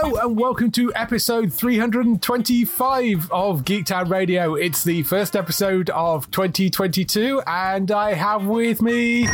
Hello and welcome to episode 325 of Geektown Radio. It's the first episode of 2022, and I have with me.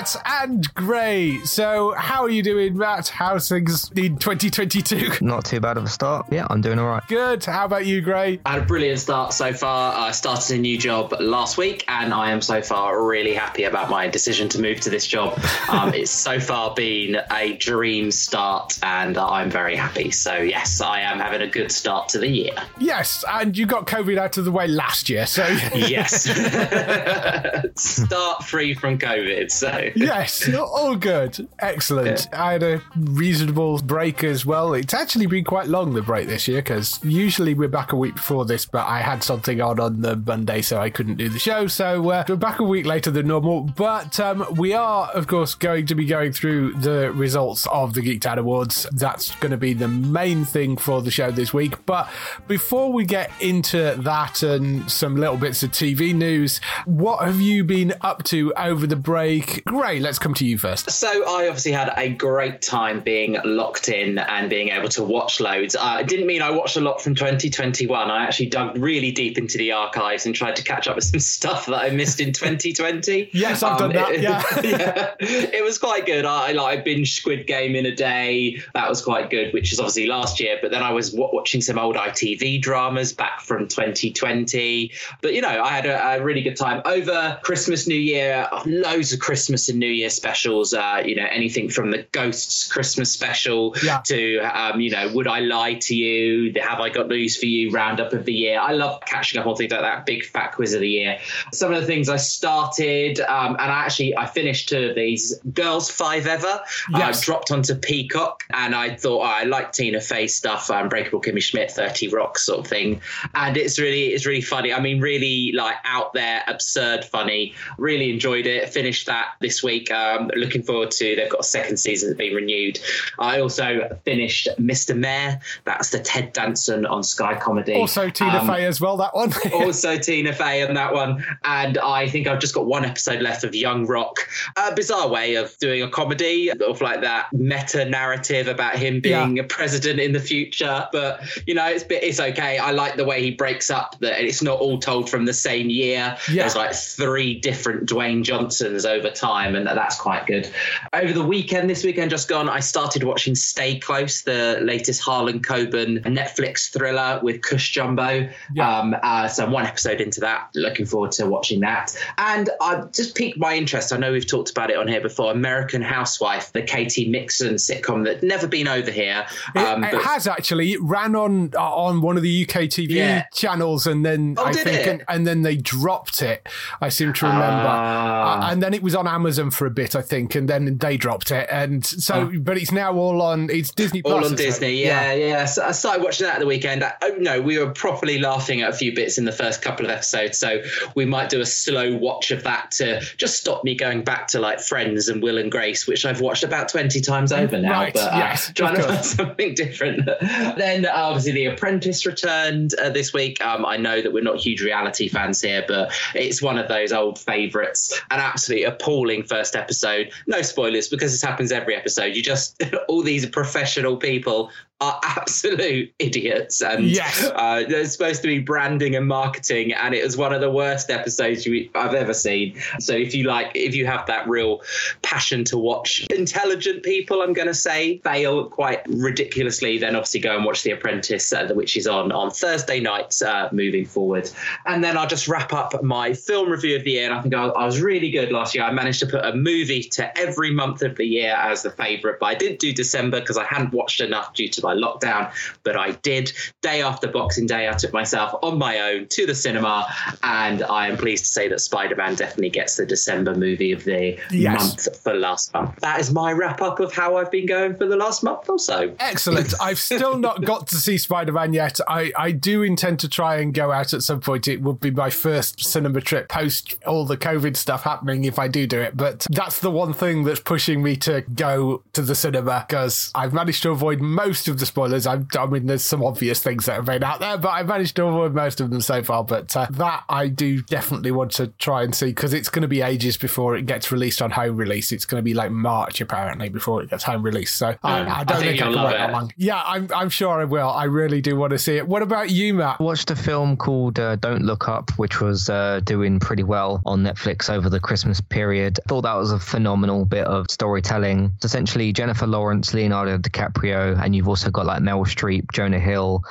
Matt and Gray. So, how are you doing, Matt? How's things in 2022? Not too bad of a start. Yeah, I'm doing all right. Good. How about you, Gray? I had a brilliant start so far. I started a new job last week, and I am so far really happy about my decision to move to this job. Um, it's so far been a dream start, and I'm very happy. So, yes, I am having a good start to the year. Yes, and you got COVID out of the way last year, so. Yes. start free from COVID. So, yes, all good. Excellent. I had a reasonable break as well. It's actually been quite long, the break this year, because usually we're back a week before this, but I had something on on the Monday, so I couldn't do the show. So uh, we're back a week later than normal. But um, we are, of course, going to be going through the results of the Geektown Awards. That's going to be the main thing for the show this week. But before we get into that and some little bits of TV news, what have you been up to over the break? Gray, let's come to you first. So I obviously had a great time being locked in and being able to watch loads. Uh, it didn't mean I watched a lot from 2021. I actually dug really deep into the archives and tried to catch up with some stuff that I missed in 2020. yes, I've done that. It, Yeah. yeah, it was quite good. I like I binged Squid Game in a day. That was quite good, which is obviously last year. But then I was w- watching some old ITV dramas back from 2020. But you know, I had a, a really good time over Christmas, New Year. Loads of Christmas and New Year specials. Uh, you know, anything from the Ghosts Christmas special Yeah. to um, you know, Would I Lie to You? The Have I Got News for You? Roundup of the year. I love catching up on things like that. Big fat quiz of the year. Some of the things I started, um, and I actually I finished two of these. Girls5eva. Yes. I dropped onto Peacock, and I thought oh, I like Tina Fey stuff, Unbreakable Kimmy Schmidt, Thirty Rock sort of thing, and it's really it's really funny. I mean, really like out there, absurd funny. Really enjoyed it. Finished that this week. Um, looking forward to. They've got a second season that's been renewed. I also finished Mr. Mayor. That's the Ted Danson on Sky Comedy. Also, Tina Um, Fey as well, that one. also Tina Fey in that one. And I think I've just got one episode left of Young Rock. A bizarre way of doing a comedy, of like that meta narrative about him being a president in the future. But you know, it's it's okay. I like the way he breaks up that it's not all told from the same year. Yeah. There's like three different Dwayne Johnsons over time, and that's quite good. Over the weekend, this weekend just gone, I started watching Stay Close, the latest Harlan Coben Netflix thriller with Cush Jumbo. Yeah. Um, uh, so I'm one episode into that. Looking forward to watching that. And I just piqued my interest. I know we've talked about it on here before. American Housewife, the Katy Mixon sitcom that never been over here. Um, it, but- it has actually. It ran on uh, on one of the UK TV Yeah. channels, and then Oh, I think, and, and then they dropped it. I seem to remember, Ah. Uh, and then it was on Amazon for a bit, I think, and then they dropped it. And so, but it's now all on. It's Disney all Plus, on? Disney. Yeah, yeah. So I started watching that at the weekend. I, oh, no, we were properly laughing at a few bits in the first couple of episodes. So we might do a slow watch of that to just stop me going back to like Friends and Will and Grace, which I've watched about 20 times over now. Right, But uh, yes, trying to find something different. then uh, obviously The Apprentice returned uh, this week. Um, I know that we're not huge reality fans here, but it's one of those old favourites. An absolutely appalling first episode. No spoilers because this happens every episode. You just, all these professional people are absolute idiots, and Yes. uh, there's supposed to be branding and marketing, and it was one of the worst episodes you, I've ever seen. So if you like, if you have that real passion to watch intelligent people, I'm going to say fail quite ridiculously, then obviously go and watch The Apprentice, uh, which is on on Thursday nights uh, moving forward. And then I'll just wrap up my film review of the year. And I think I, I was really good last year. I managed to put a movie to every month of the year as the favourite, but I didn't do December because I hadn't watched enough due to my lockdown. But I did. Day after Boxing Day, I took myself on my own to the cinema, and I am pleased to say that Spider Man definitely gets the December movie of the Yes. month for last month. That is my wrap up of how I've been going for the last month or so. Excellent. I've still not got to see Spider Man yet. I, I do intend to try and go out at some point. It would be my first cinema trip post all the COVID stuff happening if I do do it. But that's the one thing that's pushing me to go to the cinema because I've managed to avoid most of the spoilers. I, I mean, there's some obvious things that have been out there, but I've managed to avoid most of them so far. But uh, that I do definitely want to try and see because it's going to be ages before it gets released on home release. It's going to be like March apparently before it gets home released. So I, I don't I think think I you'll can wait that long. Yeah, I'm, I'm sure I will. I really do want to see it. What about you, Matt? watched a film called uh, Don't Look Up, which was uh, doing pretty well on Netflix over the Christmas period. Thought that was a phenomenal bit of storytelling. It's essentially Jennifer Lawrence, Leonardo DiCaprio, and you've also got like Meryl Streep, Jonah Hill.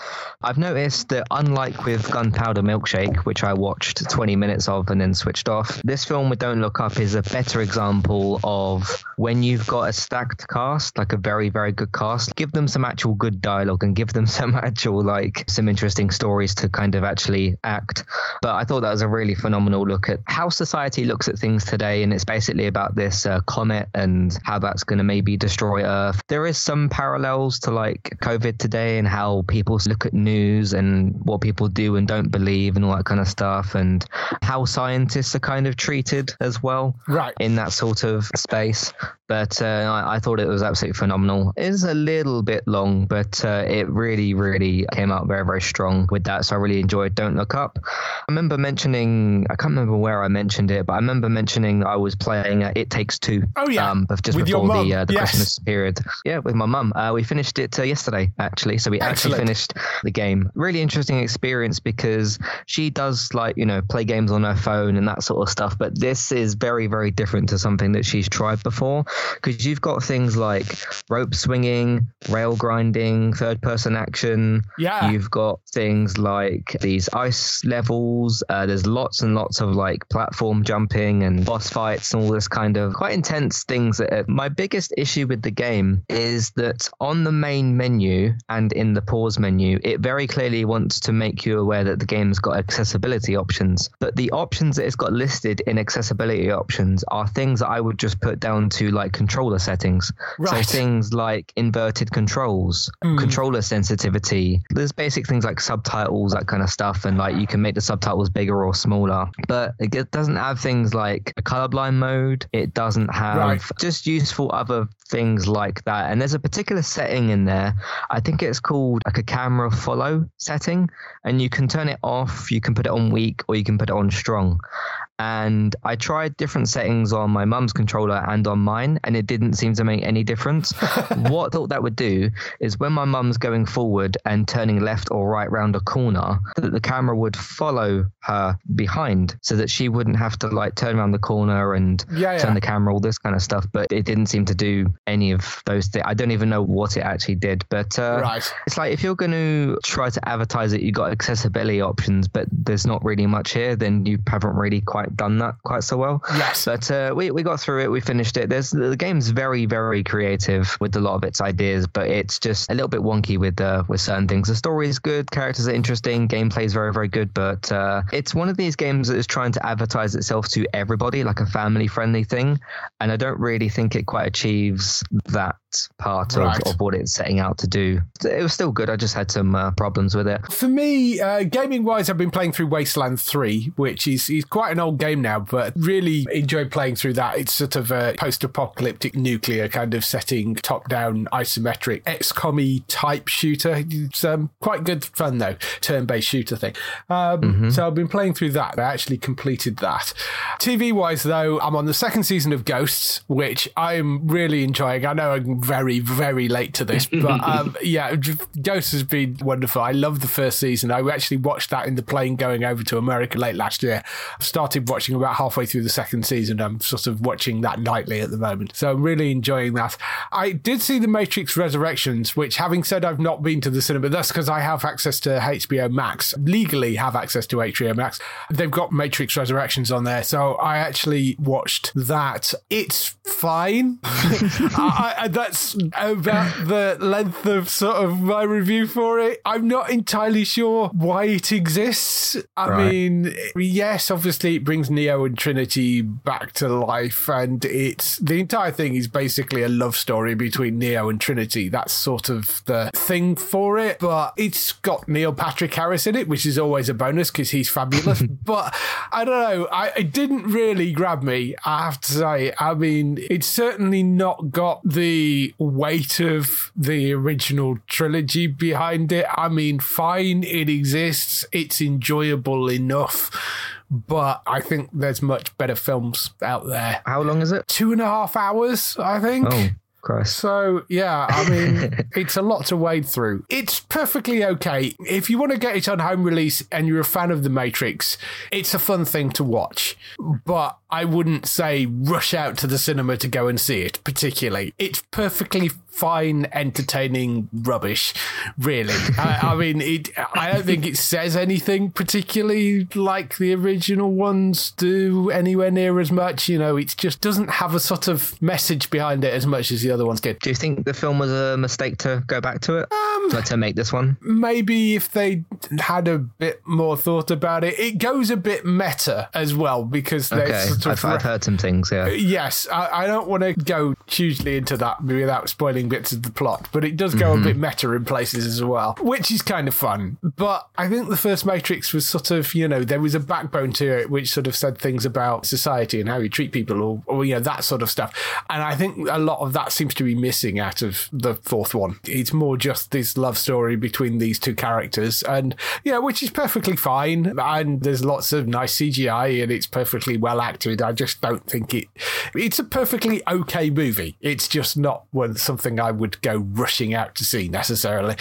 I've noticed that unlike with Gunpowder Milkshake, which I watched 20 minutes of and then switched off, this film with Don't Look Up is a better example of when you've got a stacked cast, like a very, very good cast, give them some actual good dialogue and give them some actual, like, some interesting stories to kind of actually act. But I thought that was a really phenomenal look at how society looks at things today. And it's basically about this uh, comet and how that's going to maybe destroy Earth. There is some parallels to like COVID today and how people look at news and what people do and don't believe and all that kind of stuff and how scientists are kind of treated as well Right. in that sort of space. But uh, I, I thought it was absolutely phenomenal. It is a little bit long, but uh, it really, really came out very, very strong with that. So I really enjoyed Don't Look Up. I remember mentioning, I can't remember where I mentioned it, but I remember mentioning I was playing uh, It Takes Two. Oh, yeah. Um, just With before the, uh, the yes. Christmas period. Yeah, with my mum. Uh, we finished it uh, yesterday, actually. So we actually finished the game. Really interesting experience because she does like, you know, play games on her phone and that sort of stuff. But this is very, very different to something that she's tried before because you've got things like rope swinging, rail grinding, third person action. Yeah. You've got things like these ice levels. Uh, there's lots and lots of like platform jumping and boss fights and all this kind of quite intense things. That, uh, my biggest issue with the game is that on the main menu and in the pause menu, it very clearly wants to make you aware that the game's got accessibility options. But the options that it's got listed in accessibility options are things that I would just put down to like controller settings. Right. So things like inverted controls, hmm. controller sensitivity. There's basic things like subtitles, that kind of stuff, and like you can make the subtitles bigger or smaller. But it doesn't have things like a colorblind mode. It doesn't have Right. just useful other things like that. And there's a particular setting in there. I think it's called like a camera follow setting, and you can turn it off. You can put it on weak, or you can put it on strong and I tried different settings on my mum's controller and on mine, and it didn't seem to make any difference. what I thought that would do is when my mum's going forward and turning left or right round a corner, that the camera would follow her behind so that she wouldn't have to like turn around the corner and Yeah, turn yeah. the camera, all this kind of stuff. But it didn't seem to do any of those things. I don't even know what it actually did. But uh, Right. it's like if you're going to try to advertise it, you've got accessibility options, but there's not really much here, then you haven't really quite done that quite so well. Yes. But uh, we, we got through it, we finished it. There's the game's very very creative with a lot of its ideas, but it's just a little bit wonky with uh, with certain things. The story is good, characters are interesting, gameplay is very very good, but uh, it's one of these games that is trying to advertise itself to everybody like a family friendly thing, and I don't really think it quite achieves that part of, Right. of what it's setting out to do. It was still good. I just had some uh, problems with it. For me, uh, gaming wise, I've been playing through Wasteland 3, which is, is quite an old game now, but really enjoy playing through that. It's sort of a post-apocalyptic nuclear kind of setting, top-down isometric XCOM type shooter. It's um, quite good fun though, turn-based shooter thing. Um, mm-hmm. So I've been playing through that. I actually completed that. TV-wise though, I'm on the second season of Ghosts, which I'm really enjoying. I know I'm very, very late to this, but um, yeah, Ghosts has been wonderful. I love the first season. I actually watched that in the plane going over to America late last year. I started watching about halfway through the second season. I'm sort of watching that nightly at the moment. So I'm really enjoying that. I did see The Matrix Resurrections, which having said I've not been to the cinema, that's because I have access to HBO Max, legally have access to HBO Max. They've got Matrix Resurrections on there. So I actually watched that. It's fine. I, I, that's about the length of sort of my review for it. I'm not entirely sure why it exists. I right. mean, yes, obviously it brings Neo and Trinity back to life, and it's the entire thing is basically a love story between Neo and Trinity. That's sort of the thing for it, but it's got Neil Patrick Harris in it, which is always a bonus because he's fabulous. but I don't know, I, it didn't really grab me, I have to say. I mean, it's certainly not got the weight of the original trilogy behind it. I mean, fine, it exists, it's enjoyable enough but I think there's much better films out there. How long is it? Two and a half hours, I think. Oh. Christ. So yeah, I mean, it's a lot to wade through. It's perfectly okay if you want to get it on home release and you're a fan of The Matrix. It's a fun thing to watch, but I wouldn't say rush out to the cinema to go and see it. Particularly, it's perfectly fine, entertaining rubbish. Really, I, I, mean, it. I don't think it says anything particularly like the original ones do anywhere near as much. You know, it just doesn't have a sort of message behind it as much as the other ones did. Do you think the film was a mistake to go back to it? Um, like to make this one? Maybe if they had a bit more thought about it. It goes a bit meta as well because okay. Sort of I've, I've, heard some things. Yeah. Yes, I, I don't want to go hugely into that without spoiling bits of the plot, but it does go mm-hmm. a bit meta in places as well, which is kind of fun. But I think the first Matrix was sort of, you know, there was a backbone to it which sort of said things about society and how you treat people or, or you know, that sort of stuff. And I think a lot of that seems to be missing out of the fourth one. It's more just this love story between these two characters, and yeah, which is perfectly fine. And there's lots of nice CGI and it's perfectly well acted. I just don't think it. It's a perfectly okay movie. It's just not one something I would go rushing out to see necessarily.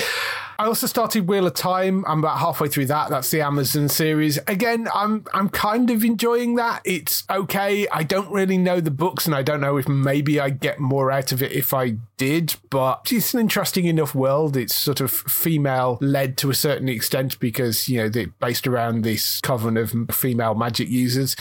I also started Wheel of Time. I'm about halfway through that. That's the Amazon series. Again, I'm I'm kind of enjoying that. It's okay. I don't really know the books, and I don't know if maybe I get more out of it if I did. But it's an interesting enough world. It's sort of female led to a certain extent because you know they're based around this coven of female magic users.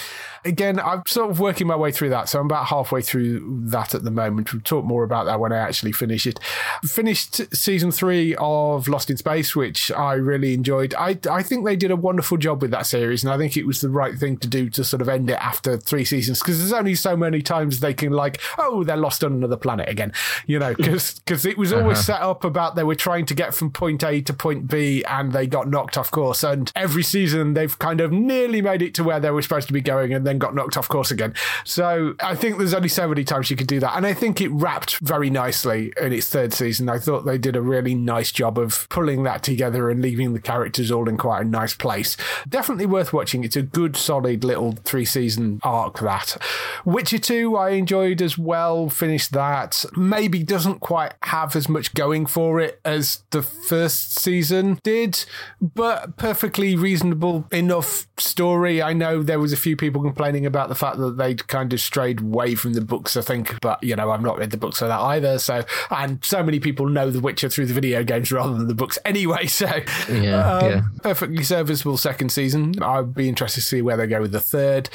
Again, I'm sort of working my way through that, so I'm about halfway through that at the moment. We'll talk more about that when I actually finish it. Finished season three of Lost in Space, which I really enjoyed. I I think they did a wonderful job with that series, and I think it was the right thing to do to sort of end it after three seasons because there's only so many times they can like, oh, they're lost on another planet again, you know, because because it was always uh-huh. set up about they were trying to get from point A to point B and they got knocked off course, and every season they've kind of nearly made it to where they were supposed to be going and then got knocked off course again. So I think there's only so many times you could do that, and I think it wrapped very nicely in its third season. I thought they did a really nice job of pulling that together and leaving the characters all in quite a nice place. Definitely worth watching. It's a good, solid little three season arc, that. Witcher 2, I enjoyed as well, finished that. Maybe doesn't quite have as much going for it as the first season did, but perfectly reasonable enough story. I know there was a few people complaining about the fact that they'd kind of strayed away from the books, I think, but you know, I've not read the books for that either. So, and so many people know The Witcher through the video games rather than the books anyway anyway. So, yeah, um, yeah, perfectly serviceable second season. I'd be interested to see where they go with the third.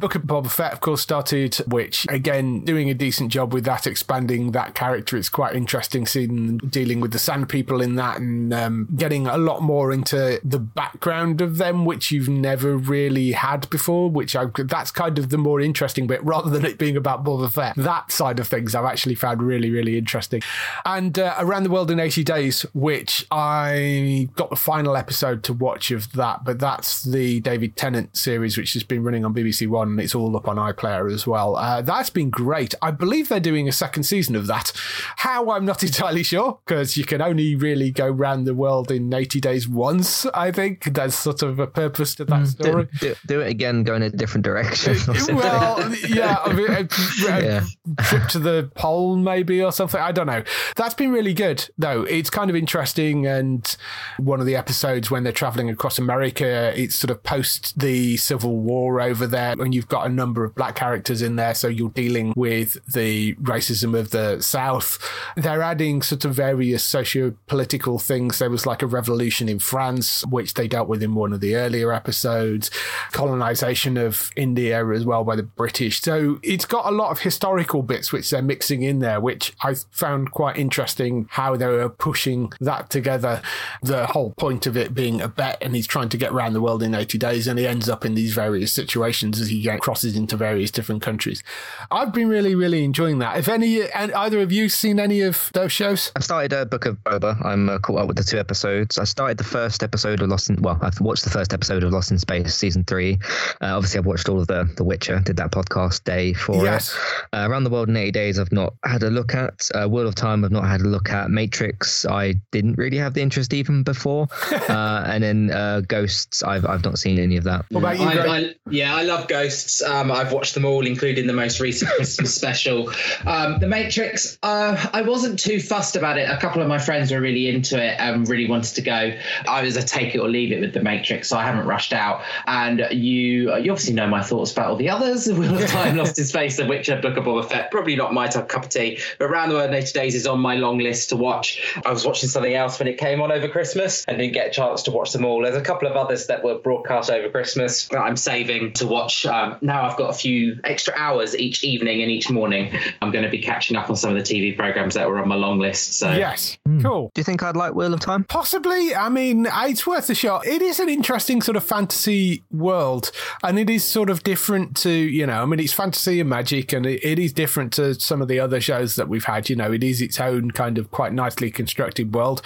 Book of Boba Fett, of course, started, which again, doing a decent job with that, expanding that character character. It's quite interesting seeing dealing with the Sand People in that and um, getting a lot more into the background of them, which you've never really had before. Which I that's kind of the more interesting bit, rather than it being about Boba Fett. That side of things I've actually found really really interesting. And uh, around the world in eighty days, which I got the final episode to watch of that, but that's the David Tennant series, which has been running on BBC One, and it's all up on iPlayer as well. Uh, that's been great. I believe they're doing a second season of that. How I'm not entirely sure because you can only really go round the world in 80 days once. I think there's sort of a purpose to that mm. story. Do, do, do it again, go in a different direction. well, yeah, I mean, a, a Yeah. trip to the pole maybe or something. I don't know. That's been really good though. It's kind of interesting. And one of the episodes when they're traveling across America, it's sort of post the Civil War over there, and you've got a number of black characters in there. So you're dealing with the racism of the South. They're adding sort of various socio political things. There was like a revolution in France, which they dealt with in one of the earlier episodes, colonization of India as well by the British. So it's got a lot of historical bits which they're mixing in there, which I found quite interesting how they were pushing that together. The whole point of it being a bet, and he's trying to get around the world in 80 days, and he ends up in these various situations as he crosses into various different countries. I've been really, really enjoying that. If any, and either of you seen any of those shows? I started a Book of Boba. I'm uh, caught up with the two episodes. I started the first episode of Lost in well, I've watched the first episode of Lost in Space season three. Uh, obviously, I've watched all of the The Witcher. Did that podcast day for Yes. it. Uh, Around the World in 80 Days. I've not had a look at uh, Wheel of Time. I've not had a look at Matrix. I didn't really have the interest even before. uh, and then uh, Ghosts. I've I've not seen any of that. What about you, I, I, yeah, I love Ghosts. Um, I've watched them all, including the most recent Christmas special. Um, the Matrix. Uh, I wasn't too fussed about it. A couple of my friends were really into it and really wanted to go. I was a take it or leave it with the Matrix, so I haven't rushed out. And you, you obviously know my thoughts about all the others. Wheel of Time, Lost in Space, The Witcher, Book of Boba Fett. Probably not my type cup of tea. But Round the World in 80 Days is on my long list to watch. I was watching something else when it came on over Christmas and didn't get a chance to watch them all. There's a couple of others that were broadcast over Christmas that I'm saving to watch. Um, now I've got a few extra hours each evening and each morning. I'm going to be catching up on some of the TV programs that were on my long list. So Yes. Cool. Do you think I'd like Wheel of Time? Possibly. I mean, it's worth a shot. It is an interesting sort of fantasy world, and it is sort of different to, you know, I mean, it's fantasy and magic, and it, it is different to some of the other shows that we've had. You know, it is its own kind of quite nicely constructed world.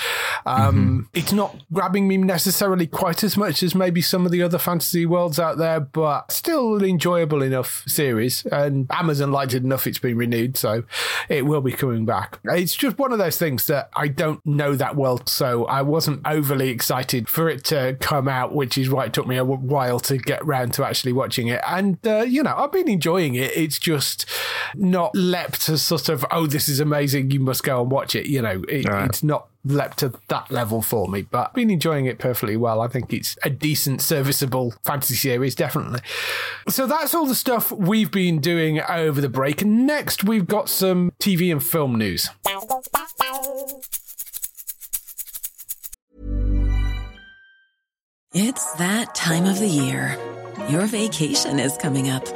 Um, It's not grabbing me necessarily quite as much as maybe some of the other fantasy worlds out there, but still an enjoyable enough series. And Amazon liked it enough, it's been renewed, so it will be coming back. It's just one of those things that I don't know that well, so I wasn't overly excited for it to come out, which is why it took me a while to get round to actually watching it. And, uh, you know, I've been enjoying it. It's just not leapt to sort of, oh, this is amazing, you must go and watch it. You know, it, Right. it's not leapt to that level for me, but I've been enjoying it perfectly well. I think it's a decent, serviceable fantasy series, definitely. So that's all the stuff we've been doing over the break. Next, we've got some TV and film news. It's that time of the year. Your vacation is coming up.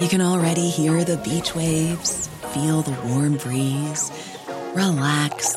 You can already hear the beach waves, feel the warm breeze, relax,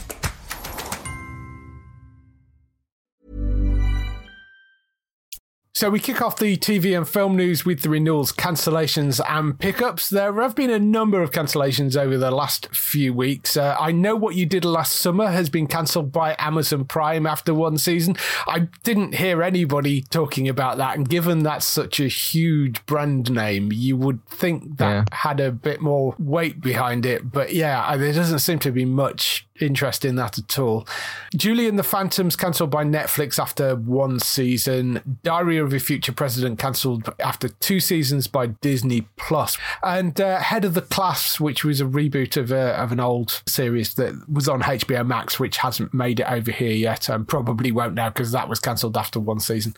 So we kick off the TV and film news with the renewals, cancellations, and pickups. There have been a number of cancellations over the last few weeks. Uh, I know what you did last summer has been cancelled by Amazon Prime after one season. I didn't hear anybody talking about that, and given that's such a huge brand name, you would think that Yeah. had a bit more weight behind it. But yeah, there doesn't seem to be much interest in that at all. Julie and the Phantoms cancelled by Netflix after one season. Diary of a Future President cancelled after two seasons by Disney Plus. And uh, Head of the Class, which was a reboot of, a, of an old series that was on HBO Max, which hasn't made it over here yet and probably won't now because that was cancelled after one season.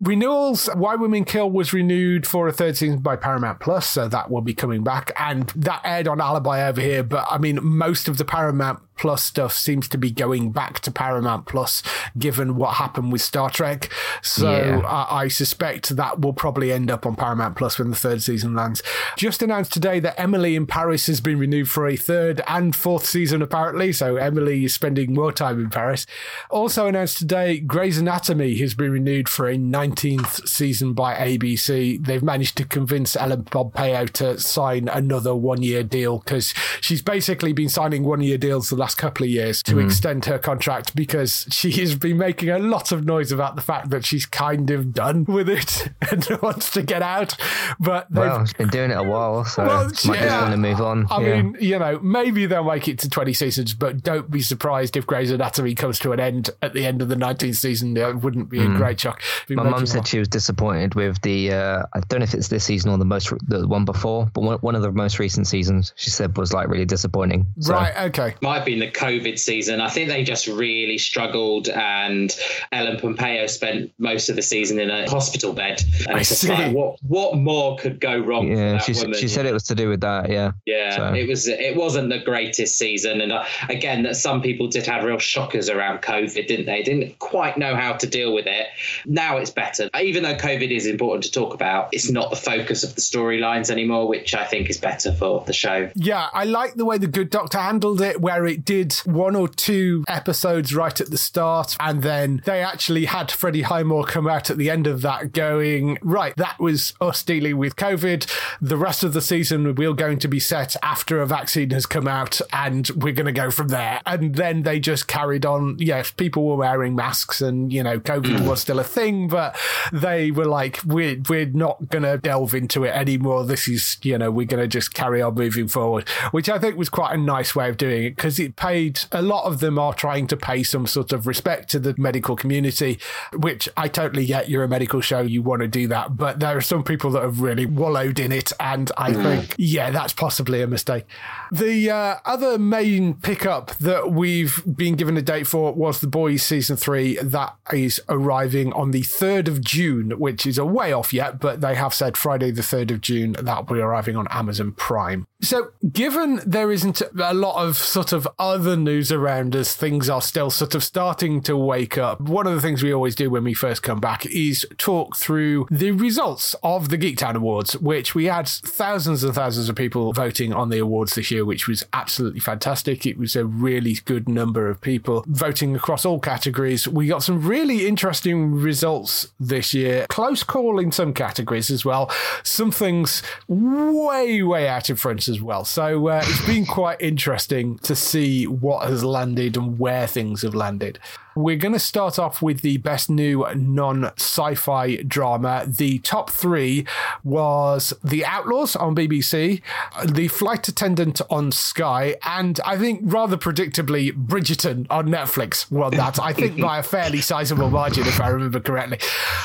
Renewals, Why Women Kill was renewed for a third season by Paramount Plus, so that will be coming back. And that aired on Alibi over here, but I mean, most of the Paramount Plus stuff seems to be going back to Paramount Plus, given what happened with Star Trek. So Yeah. I, I suspect that will probably end up on Paramount Plus when the third season lands. Just announced today that Emily in Paris has been renewed for a third and fourth season, apparently. So Emily is spending more time in Paris. Also announced today, Grey's Anatomy has been renewed for a 19th season by ABC. They've managed to convince Ellen Pompeo to sign another one year deal because she's basically been signing one year deals the last couple of years to extend her contract because she has been making a lot of noise about the fact that she's kind of done with it and wants to get out. But they've Well, it's been doing it a while, so Well, might just want to move on. I yeah. mean, you know, maybe they'll make it to 20 seasons, but don't be surprised if Grey's Anatomy comes to an end at the end of the 19th season. It wouldn't be a great shock. Hmm. My mum said she was disappointed with the. Uh, I don't know if it's this season or the most the one before, but one, one of the most recent seasons she said was like really disappointing. So, Right, okay. might have been the COVID season. I think they just really struggled, and Ellen Pompeo spent most of the season in a hospital bed. And I it's see. like, what what more could go wrong? for Yeah, that she woman, she said it was to do with that. Yeah. Yeah, So- it was. It wasn't the greatest season, and uh, again, that some people did have real shockers around COVID, didn't they? Didn't quite know how to deal with it. Now it's better, even though COVID is important to talk about. It's not the focus of the storylines anymore, which I think is better for the show. Yeah, I like the way the Good Doctor handled it, where it did one or two episodes right at the start, and then they actually had Freddie Highmore come out at the end of that going, right, that was us dealing with COVID. The rest of the season we're going to be set after a vaccine has come out, and we're going to go from there. And then they just carried on. Yes, people were wearing masks, and, you know, COVID mm. was still a thing, but they were like, we're, we're not going to delve into it anymore. This is, you know, we're going to just carry on moving forward, which I think was quite a nice way of doing it because it paid, a lot of them are trying to pay some sort of respect to the medical community, which I totally get. You're a medical show, you want to do that. But there are some people that have really wallowed in it. And I think, yeah, that's possibly a mistake. The uh, other main pickup that we've been given a date for was The Boys season three. That is arriving on the 3rd of June, which is a way off yet, but they have said Friday, the 3rd of June, that will be arriving on Amazon Prime. So, given there isn't a lot of sort of other news around us, things are still sort of starting to wake up. One of the things we always do when we first come back is talk through the results of the Geektown Awards, which we had thousands and thousands of people voting on the awards this year, which was absolutely fantastic. It was a really good number of people voting across all categories. We got some really interesting results this year. Close call in some categories as well. Some things way, way out in front as well. So uh, it's been quite interesting to see what has landed and where things have landed. We're going to start off with the best new non sci fi drama. The top three was The Outlaws on BBC, The Flight Attendant on Sky, and I think rather predictably, Bridgerton on Netflix won that. I think by a fairly sizable margin, if I remember correctly.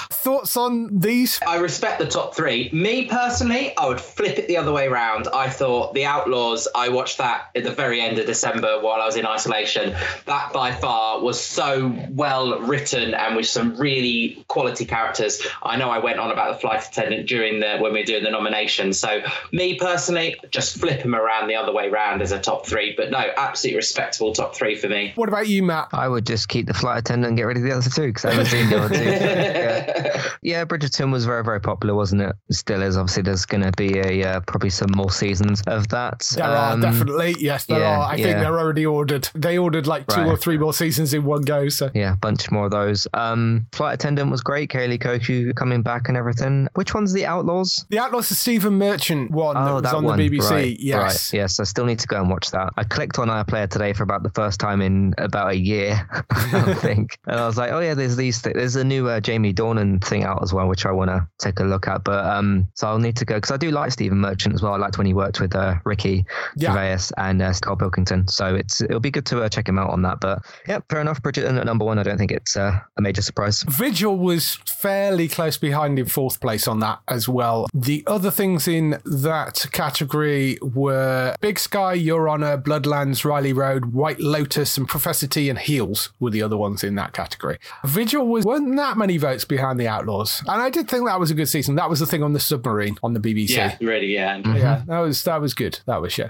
Thoughts on these? I respect the top three. Me personally, I would flip it the other way around. I thought The Outlaws, I watched that at the very end of December while I was in isolation. That by far was so well written and with some really quality characters. I know I went on about the flight attendant during the when we were doing the nomination. So me personally, just flip him around the other way round as a top three. But no, absolutely respectable top three for me. What about you, Matt? I would just keep the flight attendant and get rid of the other two because I haven't seen the other two. Yeah. yeah, Bridgerton was very, very popular, wasn't it? Still is. Obviously, there's going to be a uh, probably some more seasons of that. There are Um, definitely, yes, there yeah, are. I think they're already ordered. They ordered like two Right. or three more seasons in one go. So Yeah, a bunch more of those. Um, Flight Attendant was great. Kaley Cuoco coming back and everything. Which one's the Outlaws? the Outlaws is Stephen Merchant one that oh, was that on one. the BBC. Right, yes. right. Yes, I still need to go and watch that. I clicked on iPlayer today for about the first time in about a year, I think. And I was like, oh, yeah, there's these. Th- there's a new uh, Jamie Dornan thing out as well, which I want to take a look at. But um, so I'll need to go because I do like Stephen Merchant as well. I liked when he worked with uh, Ricky Yeah. Gervais and uh, Scott Pilkington. So it's it'll be good to uh, check him out on that. But yeah, fair enough. Bridgerton Dexter at number one, I don't think it's uh, a major surprise. Vigil was fairly close behind in fourth place on that as well. The other things in that category were Big Sky, Your Honor, Bloodlands, Ridley Road, White Lotus, and Professor T and Heels were the other ones in that category. Vigil was weren't that many votes behind the Outlaws, and I did think that was a good season. That was the thing on the submarine on the BBC. Yeah, really, yeah. Yeah, that was that was good. That was yeah.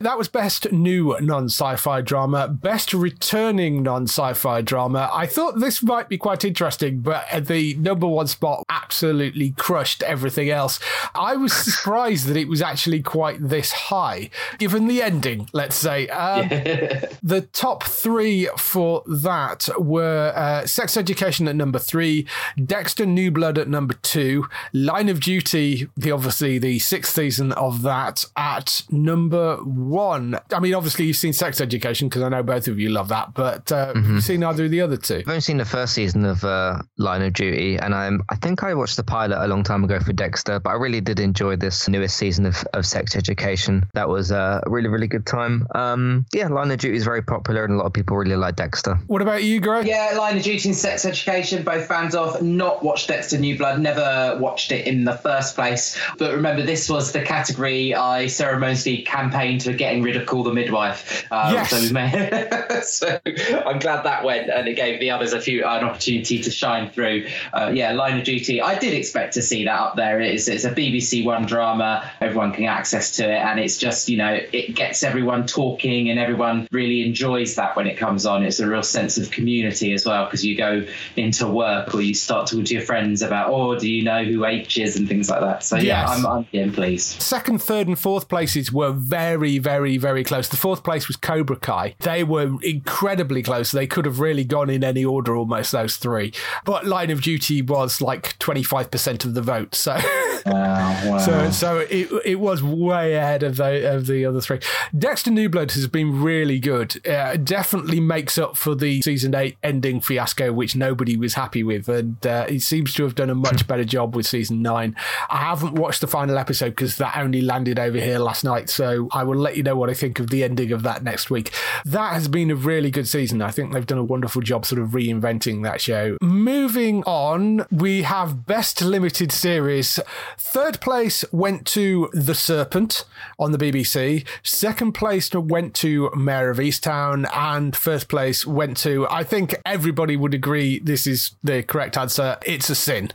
That was best new non-sci-fi drama, best returning non-sci-fi drama. I thought this might be quite interesting, but the number one spot absolutely crushed everything else. I was surprised that it was actually quite this high, given the ending. Let's say um, the top three for that were uh, Sex Education at number three, Dexter New Blood at number two, Line of Duty, the obviously the sixth season of that at number one. I mean, obviously you've seen Sex Education because I know both of you love that, but uh, Mm-hmm. you've seen either do the other two. I've only seen the first season of uh, Line of Duty, and I'm I think I watched the pilot a long time ago for Dexter, but I really did enjoy this newest season of, of Sex Education. That was uh, a really really good time. Um, yeah, Line of Duty is very popular, and a lot of people really like Dexter. What about you, Greg? Yeah, Line of Duty and Sex Education, both fans of. Not watched Dexter New Blood, never watched it in the first place. But remember, this was the category I ceremoniously campaigned for getting rid of Call the Midwife. Um, Yes. So, so I'm glad that went, and it gave the others a few an opportunity to shine through. Uh, yeah, Line of Duty. I did expect to see that up there. It's it's a BBC One drama. Everyone can access to it, and it's just you know it gets everyone talking, and everyone really enjoys that when it comes on. It's a real sense of community as well because you go into work or you start talking to your friends about, oh, do you know who H is and things like that. So yeah, I'm, I'm getting pleased. Second, third, and fourth places were very, very, very close. The fourth place was Cobra Kai. They were incredibly close. They could have really gone in any order, almost those three. But Line of Duty was like 25% of the vote. So. Wow, wow. So, so it it was way ahead of the of the other three. Dexter New Blood has been really good. Uh, definitely makes up for the season eight ending fiasco, which nobody was happy with, and uh, it seems to have done a much better job with season nine. I haven't watched the final episode because that only landed over here last night, so I will let you know what I think of the ending of that next week. That has been a really good season. I think they've done a wonderful job sort of reinventing that show. Moving on, we have best limited series. Third place went to The Serpent on the BBC. Second place went to Mare of Easttown. And first place went to, I think everybody would agree this is the correct answer. It's a sin.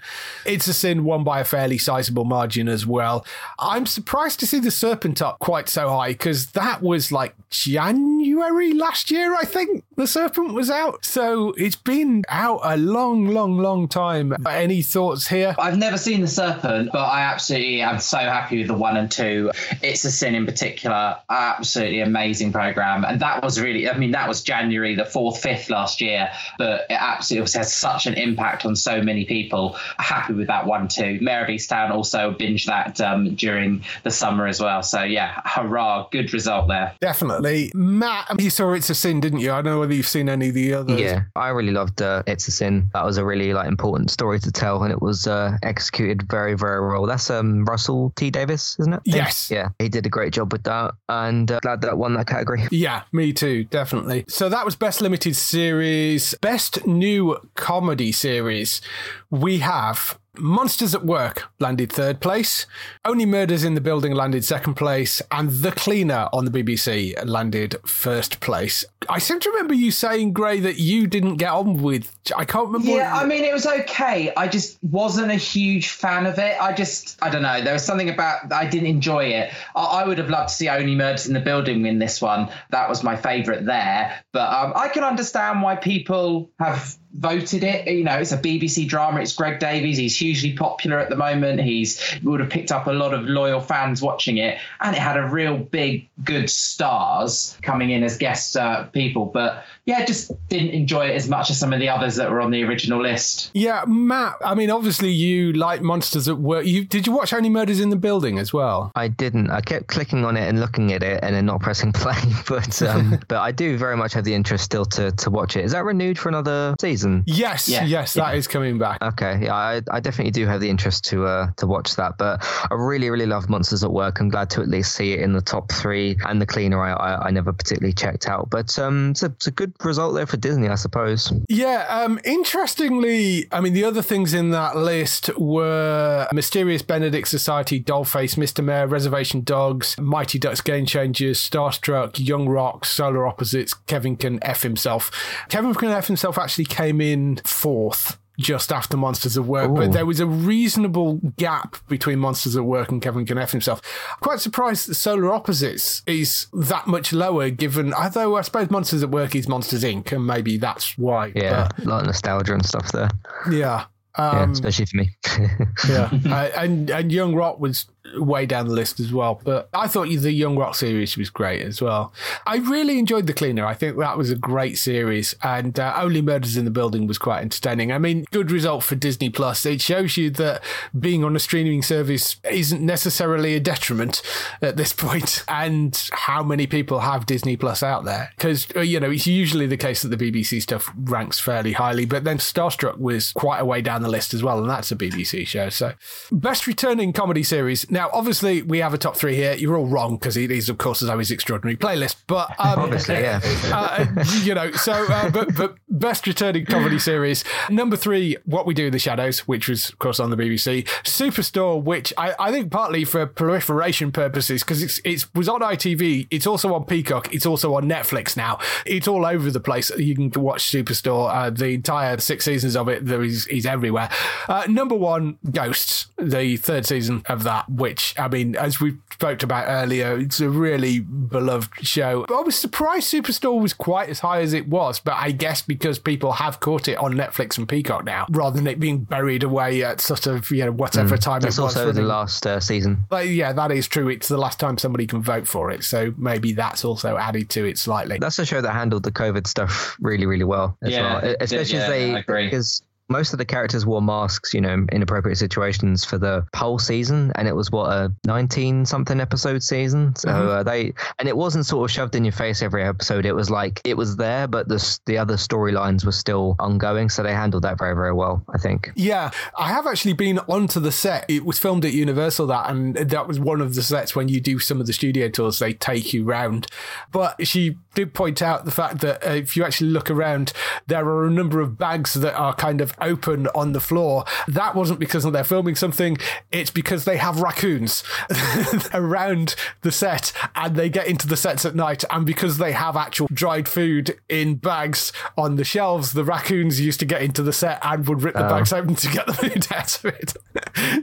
It's a sin won by a fairly sizable margin as well. I'm surprised to see The Serpent up quite so high because that was like January last year, I think The Serpent was out. So it's been out a long, long, long time. Any thoughts here? I've never seen The Serpent, but I absolutely am so happy with the one and two. It's a Sin in particular, absolutely amazing program. And that was really, I mean, that was January the 4th, 5th last year, but it absolutely has such an impact on so many people. Happy with that one too. Mare of Easttown also binged that um, during the summer as well. So yeah, hurrah, good result there. Definitely. Matt, you saw It's a Sin, didn't you? I know whether you've seen any of the others. Yeah, I really loved uh, It's a Sin. That was a really like important story to tell, and it was uh, executed very, very well. That's um, Russell T Davies, isn't it? Yes. Yeah, he did a great job with that, and uh, glad that won that category. Yeah, me too, definitely. So that was Best Limited Series. Best New Comedy Series. We have Monsters at Work landed third place. Only Murders in the Building landed second place. And The Cleaner on the BBC landed first place. I seem to remember you saying, Gray, that you didn't get on with. I can't remember. Yeah, what- I mean, it was okay. I just wasn't a huge fan of it. I just, I don't know. There was something about I didn't enjoy it. I, I would have loved to see Only Murders in the Building win this one. That was my favourite there. But um, I can understand why people have voted it. You know, it's a BBC drama. It's Greg Davies. He's hugely popular at the moment. He's would have picked up a lot of loyal fans watching it, and it had a real big, good stars coming in as guest uh, people. But yeah, just didn't enjoy it as much as some of the others that were on the original list. Yeah, Matt. I mean, obviously you like Monsters at Work. You did you watch Only Murders in the Building as well? I didn't. I kept clicking on it and looking at it, and then not pressing play. But um, but I do very much have the interest still to to watch it. Is that renewed for another season? Yes, Yeah. yes, that is coming back. Okay, yeah, I, I definitely do have the interest to uh, to watch that, but I really really love Monsters at Work. I'm glad to at least see it in the top three, and the cleaner I I, I never particularly checked out, but um, it's a, it's a good result there for Disney, I suppose. Yeah. Um, interestingly, I mean, the other things in that list were Mysterious Benedict Society, Dollface, Mr. Mayor, Reservation Dogs, Mighty Ducks Game Changers, Starstruck, Young Rock, Solar Opposites, Kevin Can F himself. Kevin Can F himself actually came in fourth just after Monsters at Work, Ooh. but there was a reasonable gap between Monsters at Work and Kevin Can F himself. Quite surprised that Solar Opposites is that much lower, given, although I suppose Monsters at Work is Monsters Inc., and maybe that's why. Yeah, but, a lot of nostalgia and stuff there. Yeah. Um, yeah, especially for me. yeah, uh, and and Young Rock was way down the list as well. But I thought the Young Rock series was great as well. I really enjoyed The Cleaner. I think that was a great series, and uh, Only Murders in the Building was quite entertaining. I mean, good result for Disney Plus. It shows you that being on a streaming service isn't necessarily a detriment at this point. and how many people have Disney Plus out there. Because, uh, you know, it's usually the case that the BBC stuff ranks fairly highly, but then Starstruck was quite a way down the list as well, and that's a BBC show. So, best returning comedy series. Now, obviously, we have a top three here. You're all wrong because it is, of course, as always, extraordinary playlist. But um, obviously, yeah, uh, you know. So, uh, but but best returning comedy series number three, What We Do in the Shadows, which was, of course, on the BBC. Superstore, which I, I think partly for proliferation purposes because it's it was on ITV. It's also on Peacock. It's also on Netflix now. It's all over the place. You can watch Superstore. Uh, the entire six seasons of it. There is is everywhere. Uh, number one, Ghosts, the third season of that which I mean, as we spoke about earlier, it's a really beloved show. I was surprised Superstore was quite as high as it was, but I guess because people have caught it on Netflix and Peacock now, rather than it being buried away at sort of you know whatever mm. time That's it was. also the last uh, season. But yeah, that is true. It's the last time somebody can vote for it, so maybe that's also added to it slightly. That's a show that handled the COVID stuff really, really well as yeah, well, especially yeah, as they because most of the characters wore masks, you know, in appropriate situations for the whole season, and it was what a nineteen something episode season. So mm-hmm. uh, they and it wasn't sort of shoved in your face every episode. It was like it was there, but the the other storylines were still ongoing. So they handled that very very well, I think. Yeah, I have actually been onto the set. It was filmed at Universal that, and that was one of the sets when you do some of the studio tours, they take you round. But she did point out the fact that uh, if you actually look around, there are a number of bags that are kind of open on the floor. That wasn't because they're filming something, it's because they have raccoons around the set and they get into the sets at night. And because they have actual dried food in bags on the shelves, the raccoons used to get into the set and would rip the oh. bags open to get the food out of it.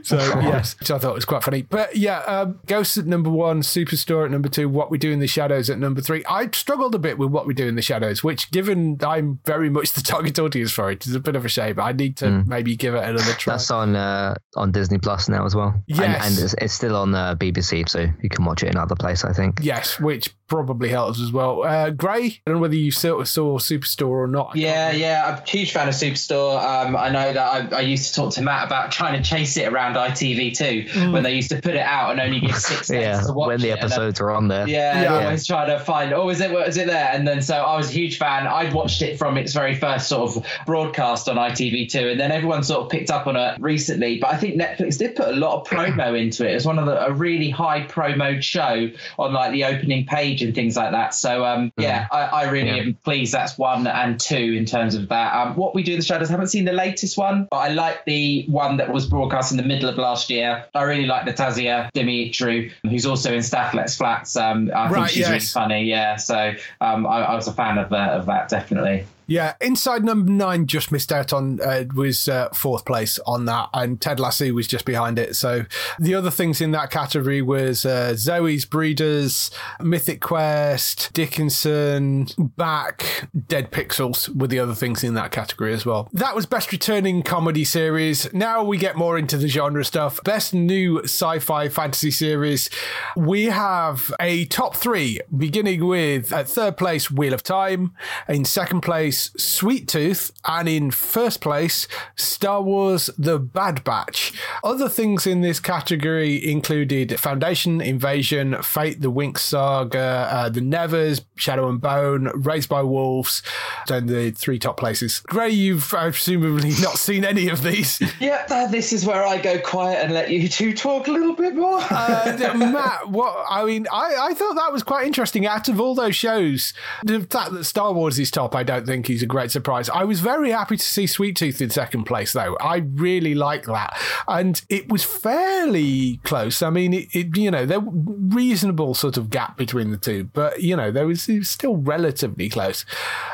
so, yes, which I thought was quite funny. But yeah, um, Ghosts at number one, Superstore at number two, What We Do in the Shadows at number three. I struggled a bit with What We Do in the Shadows, which, given I'm very much the target audience for it, is a bit of a shame. I need to mm. maybe give it another try. That's on uh, on Disney Plus now as well. Yes, and, and it's, it's, still on uh, BBC, so you can watch it in other place. I think. Yes, which probably helps as well. Uh, Gray, I don't know whether you saw, saw Superstore or not. Yeah, yeah, I'm a huge fan of Superstore. Um, I know that I, I, used to talk to Matt about trying to chase it around ITV2 mm. when they used to put it out and only give six yeah, to watch when the episodes are on there. Yeah, yeah. always trying to find. Oh, is it? It there? And then so I was a huge fan. I'd watched it from its very first sort of broadcast on ITV2, and then everyone sort of picked up on it recently. But I think Netflix did put a lot of promo into it. It's one of the a really high promo show on like the opening page and things like that. So um, mm-hmm. yeah, I, I really yeah. am pleased. That's one and two in terms of that. Um, what we do in the shadows. I haven't seen the latest one, but I like the one that was broadcast in the middle of last year. I really like Natasia Demetriou, who's also in Stath Lets Flats. Um, I right, think she's yes. really funny. Yeah, so um, I, I was a fan of, uh, of that definitely. Yeah, inside number nine just missed out on uh, was uh, fourth place on that, and Ted Lasso was just behind it. So the other things in that category was uh, Zoey's Breeders, Mythic Quest, Dickinson, Back, Dead Pixels were the other things in that category as well. That was best returning comedy series. Now we get more into the genre stuff. Best new sci-fi fantasy series. We have a top three, beginning with at third place Wheel of Time, in second place place, Sweet Tooth, and in first place, Star Wars The Bad Batch. Other things in this category included Foundation, Invasion, Fate, The Winx Saga, uh, The Nevers, Shadow and Bone, Raised by Wolves, and the three top places. Gray, you've uh, presumably not seen any of these. Yep, uh, this is where I go quiet and let you two talk a little bit more. uh, Matt, what I mean, I, I thought that was quite interesting. Out of all those shows, the fact that Star Wars is top, I don't think is a great surprise. I was very happy to see Sweet Tooth in second place, though. I really like that, and it was fairly close. I mean, it, it you know, there reasonable sort of gap between the two, but you know, there was, was still relatively close.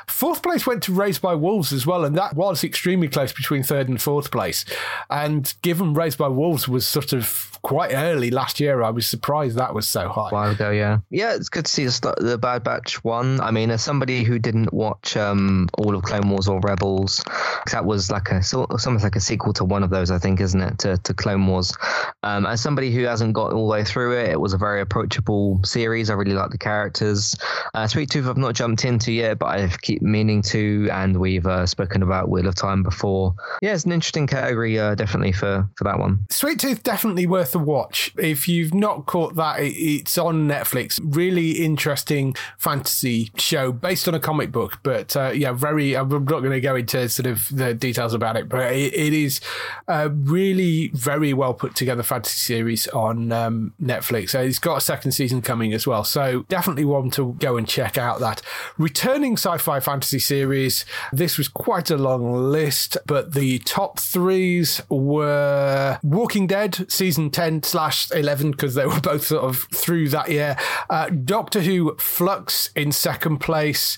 Fourth place went to Raised by Wolves as well, and that was extremely close between third and fourth place. And given Raised by Wolves was sort of quite early last year, I was surprised that was so high. A while ago, yeah, yeah, it's good to see the, the Bad Batch one. I mean, as somebody who didn't watch um, all of Clone Wars or Rebels, that was like a sort almost like a sequel to one of those, I think, isn't it? To, to Clone Wars. Um, as somebody who hasn't got all the way through it, it was a very approachable series. I really like the characters. Uh, Sweet Tooth, I've not jumped into yet, but I keep meaning to, and we've uh, spoken about Wheel of Time before. Yeah, it's an interesting category, uh, definitely for for that one. Sweet Tooth, definitely worth a watch. If you've not caught that, it's on Netflix. Really interesting fantasy show based on a comic book, but uh, yeah, very. I'm not going to go into sort of the details about it, but it, it is a really very well put together fantasy series on um, Netflix. So it's got a second season coming as well. So definitely one to go and check out that. Returning sci fi fantasy series. This was quite a long list, but the top threes were Walking Dead season 10 slash 11 because they were both sort of through that year. Uh, Doctor Who Flux in second place,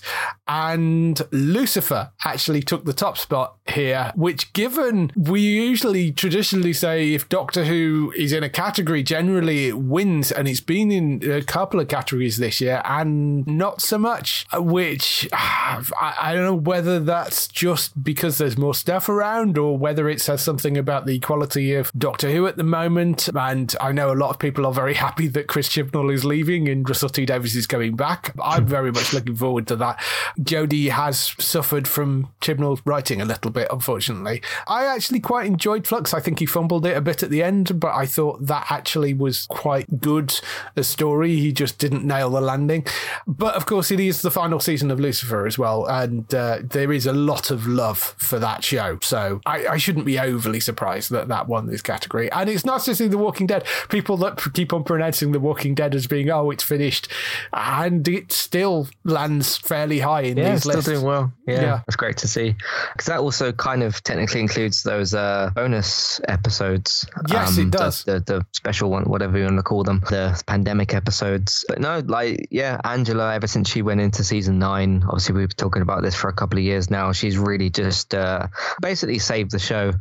and Lucifer actually took the top spot here, which given we usually traditionally say if Doctor Who is in a category, generally it wins, and it's been in a couple of categories this year and not so much, which ah, I, I don't know whether that's just because there's more stuff around or whether it says something about the quality of Doctor Who at the moment. And I know a lot of people are very happy that Chris Chibnall is leaving and Russell T Davies is coming back. I'm very much looking forward to that. Jodie has suffered from Chibnall's writing a little bit, unfortunately. I actually quite enjoyed Flux. I think he fumbled it a bit at the end, but I thought that actually was quite good a story. He just didn't nail the landing. But of course, it is the final season of Lucifer as well, and uh, there is a lot of love for that show. So I, I shouldn't be overly surprised that that won this category. And it's not just in The Walking Dead. People that keep on pronouncing The Walking Dead as being, oh, it's finished, and it still lands fairly high in yeah, these still lists. doing well. Yeah, Yeah. that's great to see. Because that also kind of technically includes those uh, bonus episodes. Um, Yes, it the- does. The, the, special one, whatever you want to call them, the pandemic episodes. But no, like, yeah, Angela, ever since she went into season nine, obviously we've been talking about this for a couple of years now. She's really just uh, basically saved the show.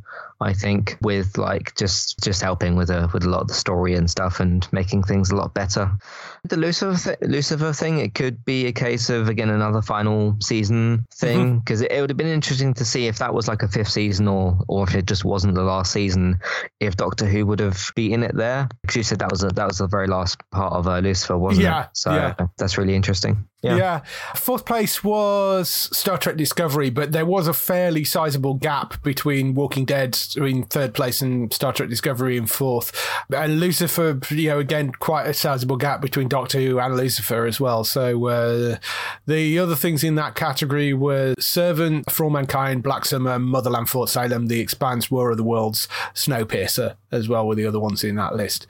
I think with like just just helping with a with a lot of the story and stuff and making things a lot better. The Lucifer th- Lucifer thing, it could be a case of again another final season thing because it, it would have been interesting to see if that was like a fifth season or or if it just wasn't the last season, if Doctor Who would have beaten it there. Because you said that was a, that was the very last part of uh, Lucifer, wasn't Yeah, it? So yeah. that's really interesting. Yeah. Yeah. Fourth place was Star Trek Discovery, but there was a fairly sizable gap between Walking Dead in third place and Star Trek Discovery in fourth. And Lucifer, you know, again, quite a sizable gap between Doctor Who and Lucifer as well. So uh, the other things in that category were Servant, For All Mankind, Black Summer, Motherland, Fort Salem, The Expanse, War of the Worlds, Snowpiercer as well were the other ones in that list.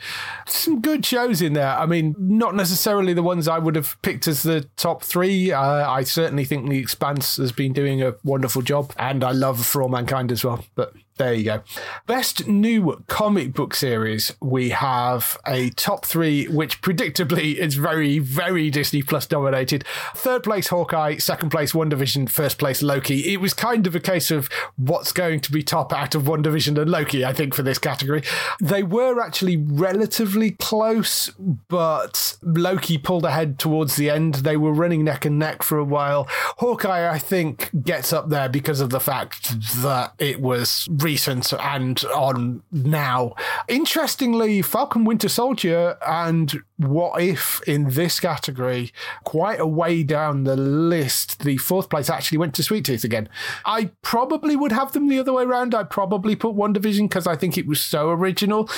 Some good shows in there. I mean, not necessarily the ones I would have picked as the top three. Uh, I certainly think The Expanse has been doing a wonderful job, and I love For All Mankind as well. But there you go. Best new comic book series. We have a top three, which predictably is very, very Disney Plus dominated. Third place Hawkeye, second place WandaVision, first place Loki. It was kind of a case of what's going to be top out of WandaVision and Loki, I think, for this category. They were actually relatively close, but Loki pulled ahead towards the end. They were running neck and neck for a while. Hawkeye, I think, gets up there because of the fact that it was recent and on now. Interestingly, Falcon Winter Soldier and What If in this category, quite a way down the list. The fourth place actually went to Sweet Tooth again. I probably would have them the other way around. I probably put WandaVision because I think it was so original.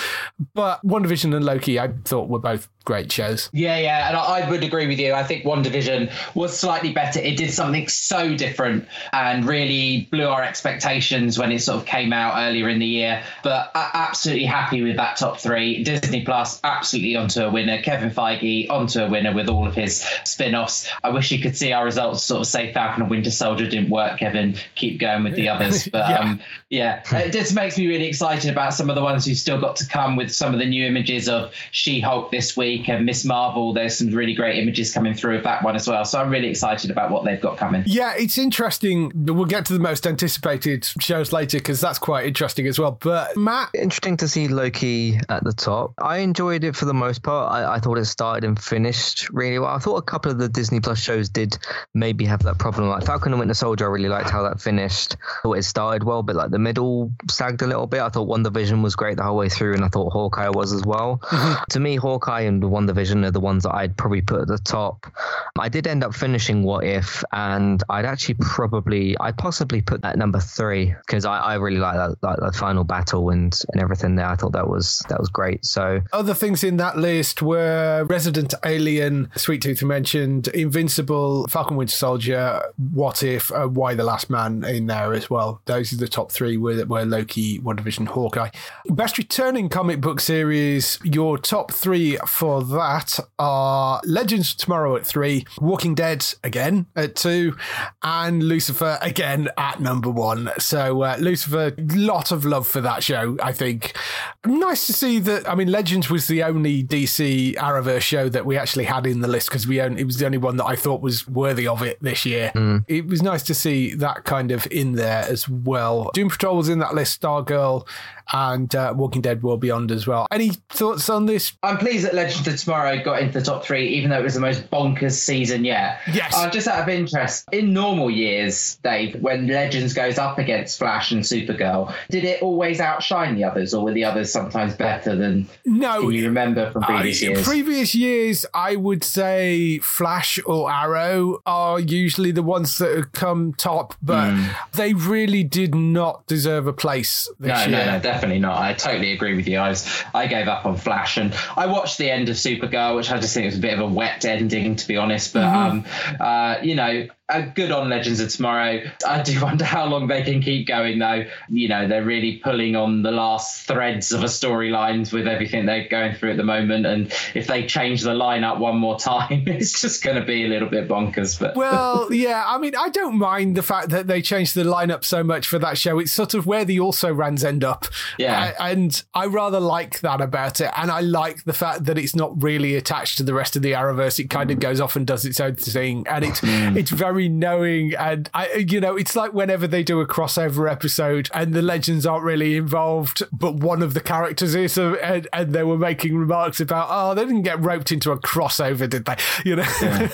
But WandaVision and Loki, I thought were both great shows. Yeah, yeah, and I, I would agree with you. I think WandaVision was slightly better. It did something so different and really blew our expectations when it sort of came out earlier in the year. But absolutely happy with that top three. Disney Plus absolutely onto a winner. Kevin Feige onto a winner with all of his spin-offs. I wish you could see our results sort of say Falcon and Winter Soldier didn't work. Kevin, keep going with the others. But yeah, um, yeah it just makes me really excited about some of the ones who've still got to come with some of the new images of She-Hulk this week week and Miss Marvel. There's some really great images coming through of that one as well. So I'm really excited about what they've got coming. Yeah, it's interesting. We'll get to the most anticipated shows later because that's quite interesting as well. But Matt, interesting to see Loki at the top. I enjoyed it for the most part. I, I thought it started and finished really well. I thought a couple of the Disney Plus shows did maybe have that problem. Like Falcon and Winter Soldier, I really liked how that finished. I thought it started well, but like the middle sagged a little bit. I thought WandaVision was great the whole way through, and I thought Hawkeye was as well. Mm-hmm. To me, Hawkeye and WandaVision are the ones that I'd probably put at the top. I did end up finishing What If, and I'd actually probably, I'd possibly put that number three because I, I really like like the final battle and, and everything there. I thought that was that was great. So other things in that list were Resident Alien, Sweet Tooth mentioned, Invincible, Falcon Winter Soldier, What If, uh, Y the Last Man in there as well. Those are the top three were, were Loki, WandaVision, Hawkeye. Best returning comic book series, your top three for that that are Legends tomorrow at three, Walking Dead again at two, and Lucifer again at number one. So uh, Lucifer, lot of love for that show. I think nice to see that. I mean, Legends was the only DC Arrowverse show that we actually had in the list because we only, it was the only one that I thought was worthy of it this year. Mm. It was nice to see that kind of in there as well. Doom Patrol was in that list. Stargirl and uh, Walking Dead World Beyond as well. Any thoughts on this? I'm pleased that Legends of Tomorrow got into the top three, even though it was the most bonkers season yet. Yes. Uh, just out of interest, in normal years, Dave, when Legends goes up against Flash and Supergirl, did it always outshine the others, or were the others sometimes better than? No. Can you remember from previous uh, years? Previous years, I would say Flash or Arrow are usually the ones that have come top, but mm. they really did not deserve a place this no, year. No, no, definitely not. I totally agree with you. I was, I gave up on Flash, and I watched the end of Supergirl, which I just think was a bit of a wet ending, to be honest. But mm-hmm. um, uh, you know, uh, good on Legends of Tomorrow. I do wonder how long they can keep going, though. You know, they're really pulling on the last threads of a storyline with everything they're going through at the moment. And if they change the lineup one more time, it's just going to be a little bit bonkers. But well, yeah, I mean, I don't mind the fact that they changed the lineup so much for that show. It's sort of where the also rans end up. Yeah, uh, and I rather like that about it, and I like the fact that it's not really attached to the rest of the Arrowverse. It kind of goes off and does its own thing, and it's mm. it's very knowing and I, you know, it's like whenever they do a crossover episode and the legends aren't really involved, but one of the characters is, uh, and, and they were making remarks about, oh, they didn't get roped into a crossover, did they? You know, yeah.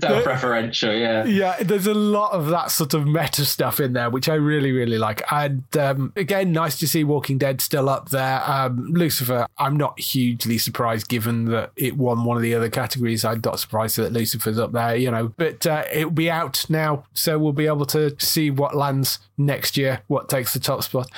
self-referential, yeah, yeah. There's a lot of that sort of meta stuff in there, which I really, really like. And um, again, nice to see Walking Dead still up there. Um, Lucifer, I'm not hugely surprised given that it won one of the other categories. I'm not surprised that Lucifer's up there, you know, but uh, it'll be out now, so we'll be able to see what lands next year, what takes the top spot.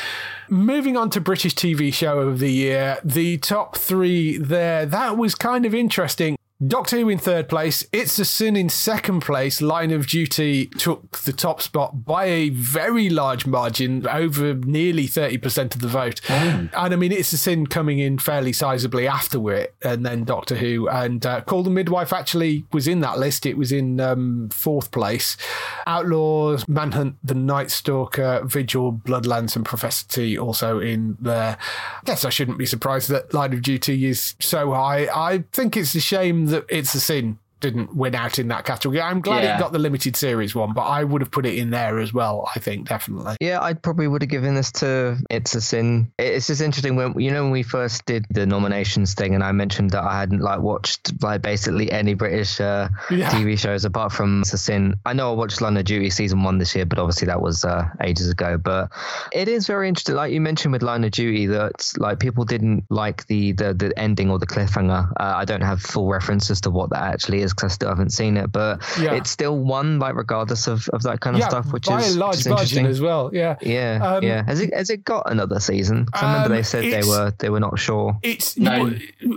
Moving on to British TV show of the year, the top three there, that was kind of interesting. Doctor Who in third place, It's a Sin in second place. Line of Duty took the top spot by a very large margin, over nearly 30% of the vote. Oh. And I mean, It's a Sin coming in fairly sizably after it, and then Doctor Who. And uh, Call the Midwife actually was in that list. It was in um, fourth place. Outlaws, Manhunt, The Night Stalker, Vigil, Bloodlands, and Professor T also in there. I guess I shouldn't be surprised that Line of Duty is so high. I think it's a shame It's a Sin didn't win out in that category. I'm glad Yeah. it got the limited series one, but I would have put it in there as well. I think definitely. Yeah, I probably would have given this to It's a Sin. It's just interesting when you know when we first did the nominations thing, and I mentioned that I hadn't like watched like basically any British uh, Yeah. TV shows apart from It's a Sin. I know I watched Line of Duty season one this year, but obviously that was uh, ages ago. But it is very interesting, like you mentioned with Line of Duty, that like people didn't like the the, the ending or the cliffhanger. Uh, I don't have full reference as to what that actually is because I still haven't seen it, but Yeah. it's still one like regardless of, of that kind of yeah, stuff, which by is a which large is margin interesting. as well. Yeah. Yeah, Um, yeah. Has it has it got another season? I remember Um, they said they were they were not sure. It's No.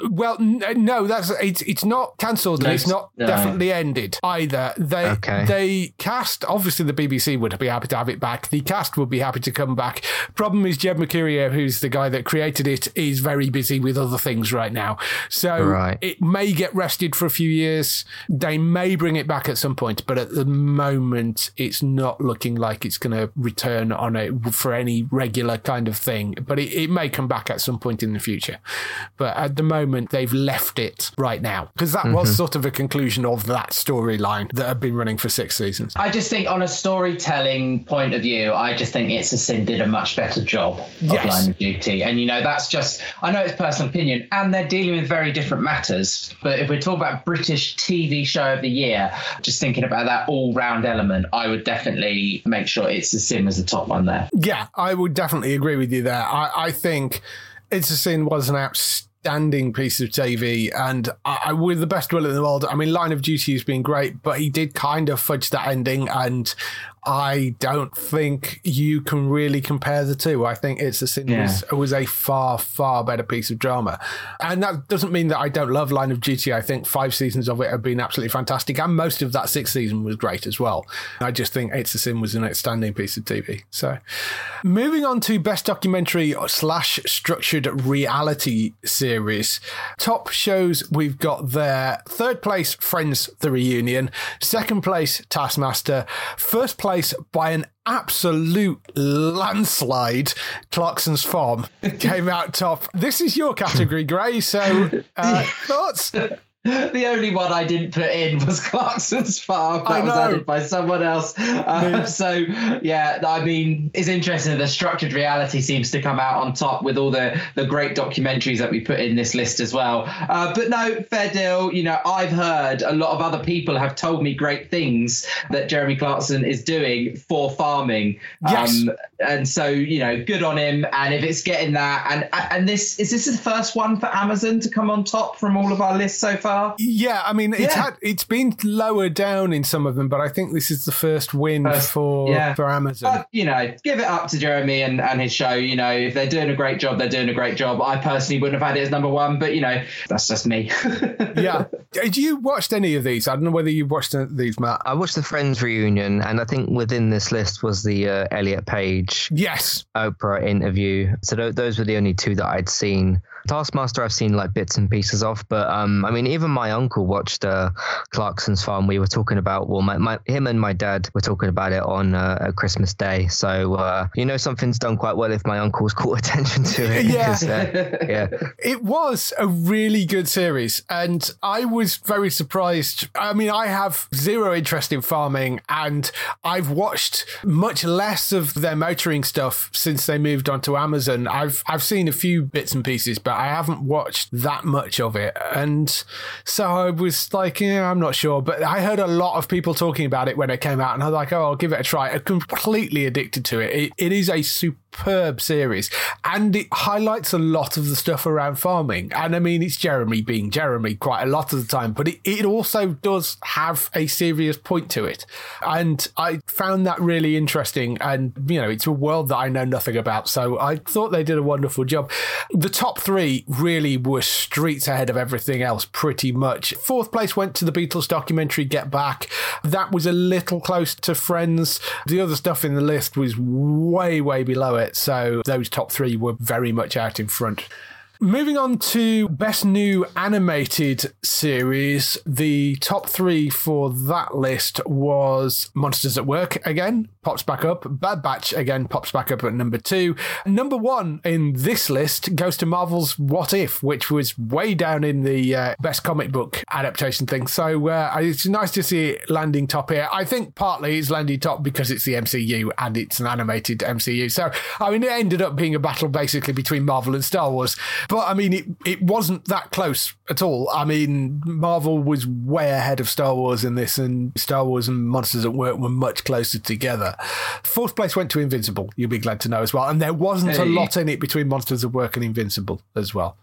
well, no, that's it's it's not cancelled. No, and it's not no. definitely ended either. They Okay. they cast. Obviously, the BBC would be happy to have it back. The cast would be happy to come back. Problem is, Jed Mercurio, who's the guy that created it, is very busy with other things right now. So Right. it may get rested for a few years. They may bring it back at some point, but at the moment, it's not looking like it's going to return on it for any regular kind of thing. But it, it may come back at some point in the future. But at the moment, they've left it right now because that was mm-hmm. sort of a conclusion of that storyline that had been running for six seasons. I just think, on a storytelling point of view, I just think It's a Sin did a much better job of Yes. Line of Duty. And, you know, that's just, I know it's personal opinion, and they're dealing with very different matters. But if we talk about British TV show of the year, just thinking about that all round element, I would definitely make sure It's a Sin was the top one there. Yeah, I would definitely agree with you there. I, I think It's a Sin was an outstanding piece of TV, and I, with the best will in the world, I mean, Line of Duty has been great, but he did kind of fudge that ending, and I don't think you can really compare the two. I think It's a Sin was, was a far, far better piece of drama. And that doesn't mean that I don't love Line of Duty. I think five seasons of it have been absolutely fantastic, and most of that sixth season was great as well. I just think It's a Sin was an outstanding piece of TV. So, moving on to best documentary slash structured reality series. Top shows we've got there. Third place, Friends: The Reunion. Second place, Taskmaster. First place by an absolute landslide, Clarkson's Farm came out top. This is your category, Gray. So, uh, thoughts? The only one I didn't put in was Clarkson's Farm. That was added by someone else. Uh, so, yeah, I mean, it's interesting. The structured reality seems to come out on top with all the, the great documentaries that we put in this list as well. Uh, but no, fair deal. You know, I've heard a lot of other people have told me great things that Jeremy Clarkson is doing for farming. Yes. Um, and so, you know, good on him. And if it's getting that, and and this is this the first one for Amazon to come on top from all of our lists so far? Yeah, I mean, it's Yeah. had it's been lower down in some of them, but I think this is the first win First- for yeah. for Amazon. But, you know, give it up to Jeremy and, and his show. You know, if they're doing a great job, they're doing a great job. I personally wouldn't have had it as number one, but, you know, that's just me. yeah, Did you watched any of these? I don't know whether you watched these, Matt. I watched the Friends reunion, and I think within this list was the uh, Elliot Page Yes, Oprah interview. So th- those were the only two that I'd seen. Taskmaster, I've seen like bits and pieces of, but um, I mean, even my uncle watched uh, Clarkson's Farm. We were talking about, well, my, my him and my dad were talking about it on uh, a Christmas Day. So uh, you know, something's done quite well if my uncle's caught attention to it. Yeah. uh, yeah. it was a really good series, and I was very surprised. I mean, I have zero interest in farming, and I've watched much less of their motoring stuff since they moved onto Amazon. I've I've seen a few bits and pieces, but I haven't watched that much of it, and so I was like, yeah, I'm not sure. But I heard a lot of people talking about it when it came out, and I was like, oh, I'll give it a try. I'm completely addicted to it. It, it is a superb series, and it highlights a lot of the stuff around farming. And I mean, it's Jeremy being Jeremy quite a lot of the time, but it, it also does have a serious point to it. And I found that really interesting. And, you know, it's a world that I know nothing about. So I thought they did a wonderful job. The top three really were streets ahead of everything else, pretty much. Fourth place went to the Beatles documentary Get Back. That was a little close to Friends. The other stuff in the list was way, way below it. So those top three were very much out in front. Moving on to best new animated series, the top three for that list was Monsters at Work again, pops back up. Bad Batch again pops back up at number two. Number one in this list goes to Marvel's What If, which was way down in the uh, best comic book adaptation thing. So uh, it's nice to see it landing top here. I think partly it's landing top because it's the MCU and it's an animated MCU. So I mean, it ended up being a battle basically between Marvel and Star Wars. But I mean, it it wasn't that close at all. I mean, Marvel was way ahead of Star Wars in this, and Star Wars and Monsters at Work were much closer together. Fourth place went to Invincible. You'll be glad to know as well. And there wasn't a lot in it between Monsters at Work and Invincible as well.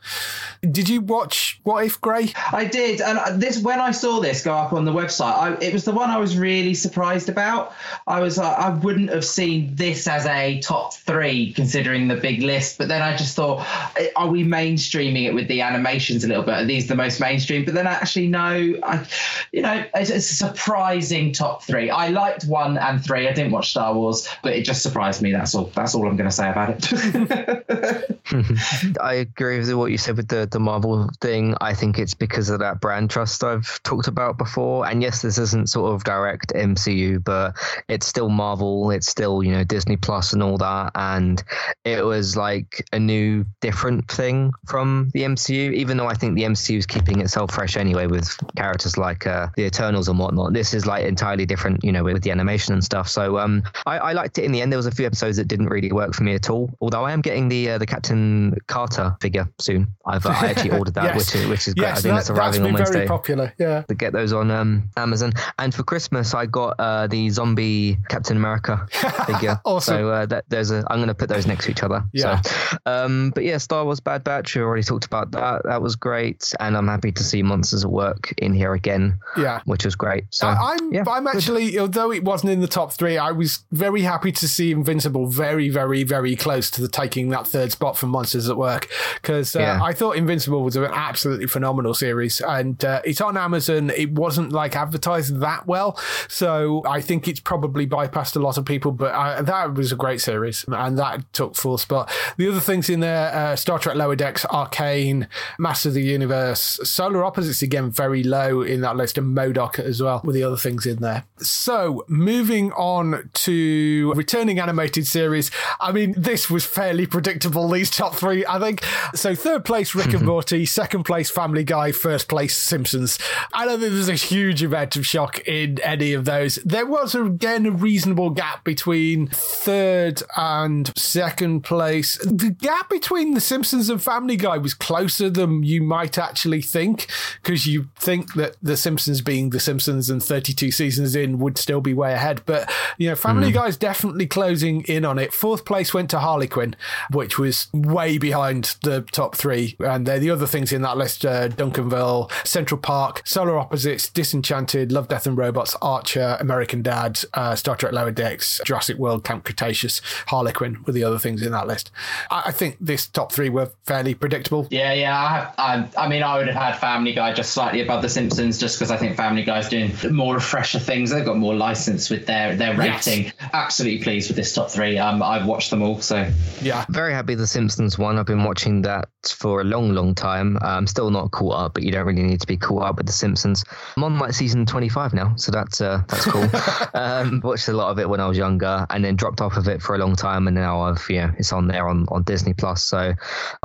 Did you watch What If Grey? I did, and this when I saw this go up on the website, I, it was the one I was really surprised about. I was like, I wouldn't have seen this as a top three considering the big list, but then I just thought, eh, are we mainstreaming it with the animations a little bit? These the most mainstream? But then actually, no, I, you know, it's, it's a surprising top three. I liked one and three. I didn't watch Star Wars, but it just surprised me. That's all. That's all I'm going to say about it. I agree with what you said with the, the Marvel thing. I think it's because of that brand trust I've talked about before. And yes, this isn't sort of direct MCU, but it's still Marvel. It's still, you know, Disney Plus and all that. And it was like a new, different thing from the MCU, even though I think the MCU is keeping itself fresh anyway with characters like uh, the Eternals and whatnot. This is like entirely different, you know, with the animation and stuff. So um, I, I liked it in the end. There was a few episodes that didn't really work for me at all. Although I am getting the uh, the Captain Carter figure soon. I've uh, I actually ordered that, Yes. which is which is great. I think that, that's that's arriving on been Wednesday. very popular. Yeah. To get those on um, Amazon, and for Christmas I got uh, the zombie Captain America figure. Awesome. So uh, that, there's a I'm going to put those next to each other. Yeah. So, um, but yeah, Star Wars Bad Batch. We already talked about that. That was great, and I'm happy to see Monsters at Work in here again. Yeah. Which was great. So I- I'm yeah, I'm actually although it wasn't in the top three, I was very happy to see Invincible very very very close to the taking that third spot from Monsters at Work because uh, Yeah. I thought Invincible was an absolutely phenomenal series and uh, it's on Amazon. It wasn't like advertised that well, so I think it's probably bypassed a lot of people. But I, that was a great series and that took full spot. The other things in there: uh, Star Trek Lower Decks, Arcane, Master of the Universe, Uh, Solar Opposites again very low in that list, and Modoc as well with the other things in there. So moving on to returning animated series. I mean, this was fairly predictable. These top three, I think. So third place Rick and Morty, second place Family Guy, first place Simpsons. I don't think there's a huge amount of shock in any of those. There was again a reasonable gap between third and second place. The gap between The Simpsons and Family Guy was closer than you might actually think, because you think that The Simpsons being The Simpsons and 32 seasons in would still be way ahead. But, you know, Family Guy's definitely closing in on it. Fourth place went to Harley Quinn, which was way behind the top three. And they're the other things in that list uh, Duncanville, Central Park, Solar Opposites, Disenchanted, Love, Death and Robots, Archer, American Dad, uh, Star Trek Lower Decks, Jurassic World, Camp Cretaceous, Harlequin were the other things in that list. I, I think this top three were fairly predictable. Yeah, yeah. I, I, I mean, I would have had Family Guy just slightly above The Simpsons, just because I think Family Guy's doing more fresher things. They've got more license with their their Yes. rating. Absolutely pleased with this top three. Um, I've watched them all, so Yeah. very happy The Simpsons one. I've been watching that for a long, long time. I'm still not caught up, but you don't really need to be caught up with The Simpsons. I'm on like season 25 now, so that's uh, that's cool. um, watched a lot of it when I was younger, and then dropped off of it for a long time, and now I've you know it's on there on, on Disney Plus. So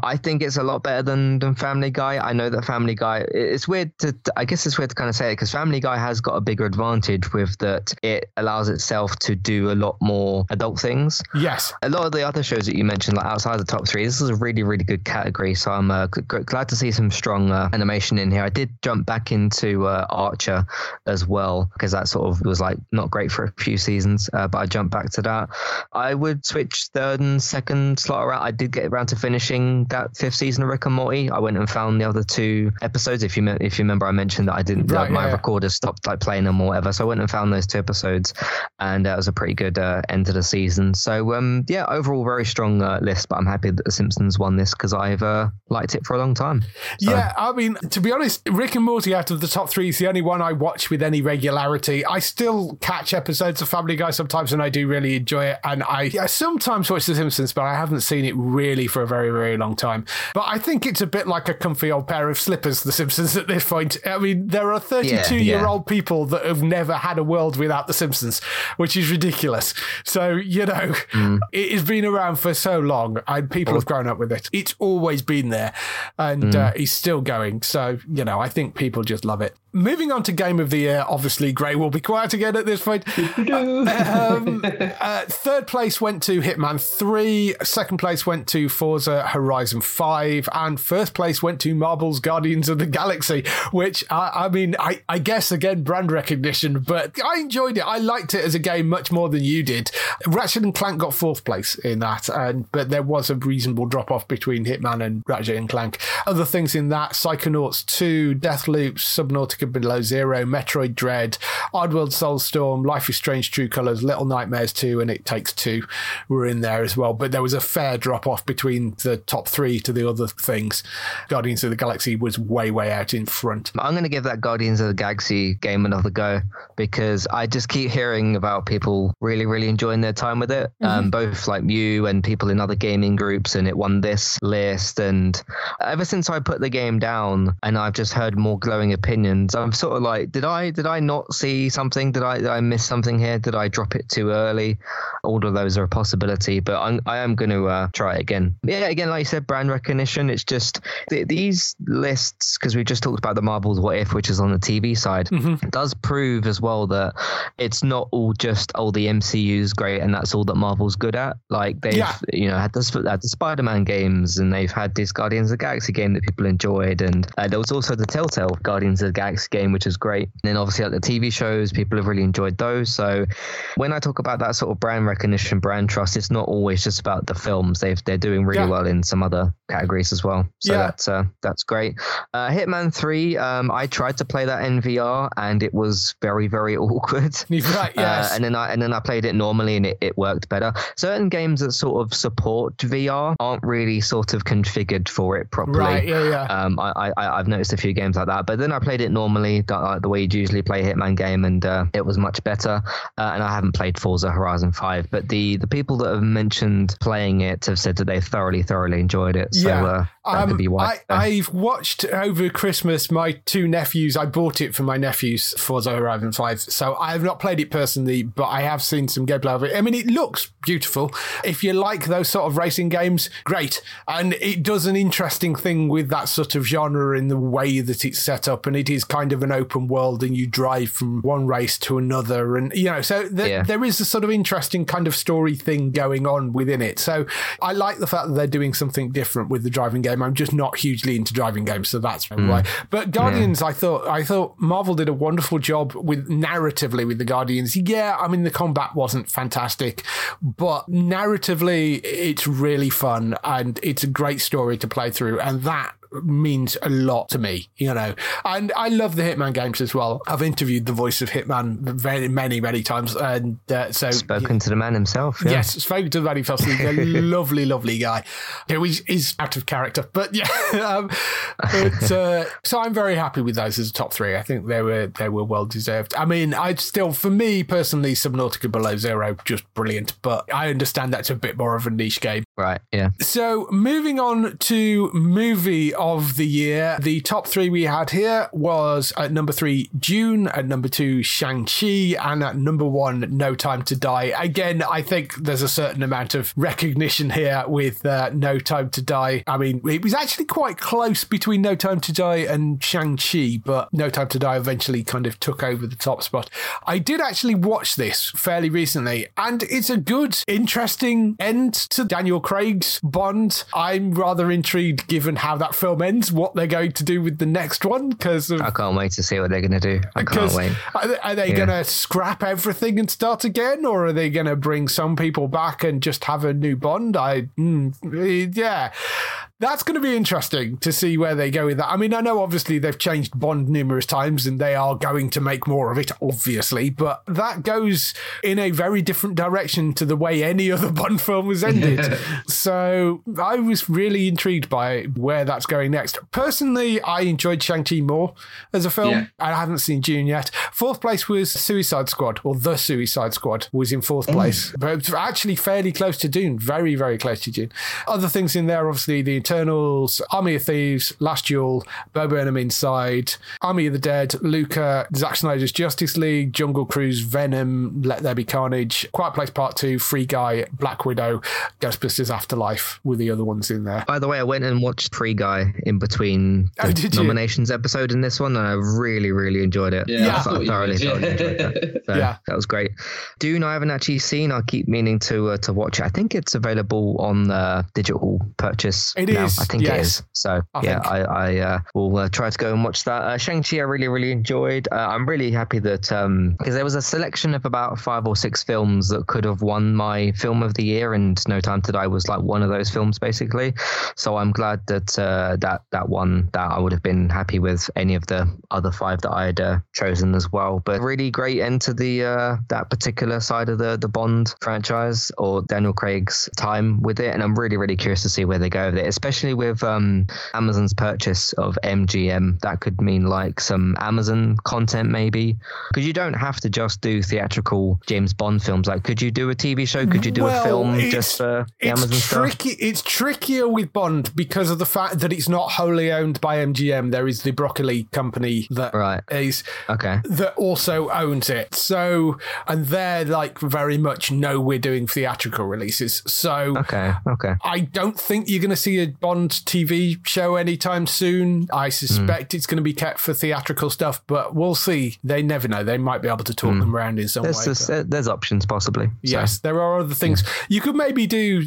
I think it's a lot better than than Family Guy. I know that Family Guy. It's weird to I guess it's weird to kind of say it because Family Guy has got a bigger advantage with that it allows itself to do a lot more adult things Yes. a lot of the other shows that you mentioned, like outside the top three, this is a really, really good category. So I'm uh, g- g- glad to see some strong uh, animation in here. I did jump back into uh, Archer as well because that sort of was like not great for a few seasons, uh, but I jumped back to that. I would switch third and second slot around. I did get around to finishing that fifth season of Rick and Morty. I went and found the other two episodes. If you me- if you remember, I mentioned that I didn't. Right, that my yeah. recorder stopped like playing them or whatever. So I went and found those two episodes, and that was a pretty good uh, end to the season. So um, yeah, overall very strong uh, list. But I'm happy that The Simpsons won this because I've uh, liked it for a long time. So- Yeah, I mean, to be honest, Rick and Morty out of the top three is the only one I watch with any regularity. I still catch episodes of Family Guy sometimes, and I do really enjoy it. And I, I sometimes watch The Simpsons, but I haven't seen it really for a very, very long time. But I think it's a bit like a comfy old pair of slippers, The Simpsons, at this point. I mean, there are 32 Yeah, year yeah. old people that have never had a world without The Simpsons, which is ridiculous. So, you know, Mm. it has been around for so long and people have grown up with it. It's always been there and Mm. uh, it's still going. So, you know, I think people just love it. Moving on to Game of the Year, obviously, Gray will be quiet again at this point. um, uh, third place went to Hitman 3, second place went to Forza Horizon 5, and first place went to Marvel's Guardians of the Galaxy, which I, I mean, I, I guess again, brand recognition, but I enjoyed it. I liked it as a game much more than you did. Ratchet and Clank got fourth place in that, and but there was a reasonable drop off between Hitman and Ratchet and Clank. Other things in that Psychonauts 2, Deathloop, Subnautica Below Zero, Metroid Dread, Oddworld Soulstorm, Life is Strange True Colors, Little Nightmares 2, and It Takes Two were in there as well. But there was a fair drop off between the top three to the other things. Guardians of the Galaxy was way, way out in front. I'm going to give that Guardians of the Galaxy game another go because I just keep hearing about people really, really enjoying their time with it. Um, both like you and people in other gaming groups, and it won this list. And ever since I put the game down, and I've just heard more glowing opinions, I'm sort of like, did I did I not see something? Did I did I miss something here? Did I drop it too early? All of those are a possibility, but I'm, I am going to uh, try it again. Yeah, again, like you said, brand recognition. It's just th- these lists because we just talked about the Marvel's What If, which is on the TV side, does prove as well that it's not all just oh the MCU's great and that's all that Marvel's good at. Like they've Yeah. you know had the, had the Spider-Man games and they've had this Guardians of the Galaxy game that people enjoyed, and uh, there was also the Telltale Guardians of the Galaxy game, which is great. And then obviously like the TV shows, people have really enjoyed those. So when I talk about that sort of brand recognition, brand trust, it's not always just about the films. They've they're doing really Yeah. well in some other categories as well. So Yeah. that's uh, that's great. Uh, Hitman Three, um, I tried to play that in VR and it was very very awkward. Right, yes. Uh, and then I and then I played it normally and it, it worked better. Certain games that sort of support VR aren't really sort of configured for it properly. Right, yeah, yeah. Um, I, I I've noticed a few games like that, but then I played it normally, the, like the way you'd usually play a Hitman game, and uh, it was much better. Uh, and I haven't played Forza Horizon Five, but the the people that have mentioned playing it have said that they thoroughly thoroughly enjoyed it. So uh, Um, be. I, I've watched over Christmas my two nephews. I bought it for my nephews Forza Horizon 5. So I have not played it personally, but I have seen some gameplay of it. I mean, it looks beautiful. If you like those sort of racing games, great. And it does an interesting thing with that sort of genre in the way that it's set up. And it is kind of an open world and you drive from one race to another. And, you know, so th- Yeah. there is a sort of interesting kind of story thing going on within it. So I like the fact that they're doing something different with the driving game. I'm just not hugely into driving games, so that's why. Hmm. But hmm. Guardians, I thought I thought Marvel did a wonderful job with narratively with the Guardians. Yeah, I mean the combat wasn't fantastic, but narratively it's really fun and it's a great story to play through, and that means a lot to me, you know. And I love the Hitman games as well. I've interviewed the voice of Hitman very many, many times, and uh, so Spoken to the man himself. Yeah. Yes, spoken to Manny Foster. He's a lovely, lovely guy. Who is, is out of character, but yeah. Um, but, uh, so I'm very happy with those as a top three. I think they were they were well deserved. I mean, I still, for me personally, Subnautica Below Zero just brilliant. But I understand that's a bit more of a niche game. Right. Yeah. So moving on to movie of the year, the top three we had here was at number three, Dune, at number two, Shang-Chi, and at number one, No Time to Die. Again, I think there's a certain amount of recognition here with uh, No Time to Die. I mean, it was actually quite close between No Time to Die and Shang-Chi, but No Time to Die eventually kind of took over the top spot. I did actually watch this fairly recently, and it's a good, interesting end to Daniel Craig's Bond. I'm rather intrigued, given how that film ends, what they're going to do with the next one, because I can't wait to see what they're going to do. I can't wait. are they, are they Yeah. going to scrap everything and start again, or are they going to bring some people back and just have a new Bond? I, mm, yeah, that's going to be interesting to see where they go with that. I mean, I know obviously they've changed Bond numerous times and they are going to make more of it, obviously, but that goes in a very different direction to the way any other Bond film was ended. so I was really intrigued by where that's going next. Personally, I enjoyed Shang-Chi more as a film. Yeah. I haven't seen Dune yet. Fourth place was Suicide Squad, or The Suicide Squad was in fourth place, but actually fairly close to Dune. Very, very close to Dune. Other things in there, obviously, the Eternals, Army of Thieves, Last Duel, Bo Burnham Inside, Army of the Dead, Luca, Zack Snyder's Justice League, Jungle Cruise, Venom, Let There Be Carnage, Quiet Place Part 2, Free Guy, Black Widow, Ghostbusters Afterlife with the other ones in there. By the way, I went and watched Free Guy in between Oh, the did you? nominations episode in this one, and I really, really enjoyed it. Yeah, I I you thoroughly, yeah. thoroughly enjoyed that. So Yeah. that was great. Dune, I haven't actually seen. I keep meaning to uh, to watch it. I think it's available on uh, digital purchase. It now. is, I think it yes. is. So I yeah, think. I, I uh, will uh, try to go and watch that. Uh, Shang Chi, I really, really enjoyed. Uh, I'm really happy that because there was a selection of about five or six films that could have won my film of the year, and No Time to Die was like one of those films, basically. So I'm glad that uh, that that one that I would have been happy with any of the other five that I had uh, chosen as well. But really great end to the uh, that particular side of the the Bond franchise or Daniel Craig's time with it, and I'm really really curious to see where they go with it, especially with um, Amazon's purchase of MGM. That could mean like some Amazon content maybe, because you don't have to just do theatrical James Bond films. Like, could you do a TV show? Could you do Well, a film just for Amazon stuff? tricky. It's trickier with Bond because of the fact that it's not wholly owned by MGM. There is the Broccoli company that Right. is Okay. that also owns it. So, and they're like very much no, we're doing theatrical releases. So, Okay. Okay. I don't think you're going to see a Bond TV show anytime soon. I suspect Hmm. it's going to be kept for theatrical stuff, but we'll see. They never know. They might be able to talk them around in some Hmm. There's, way. there's, but- there's options possibly. So, Yes, there are other things. You could maybe do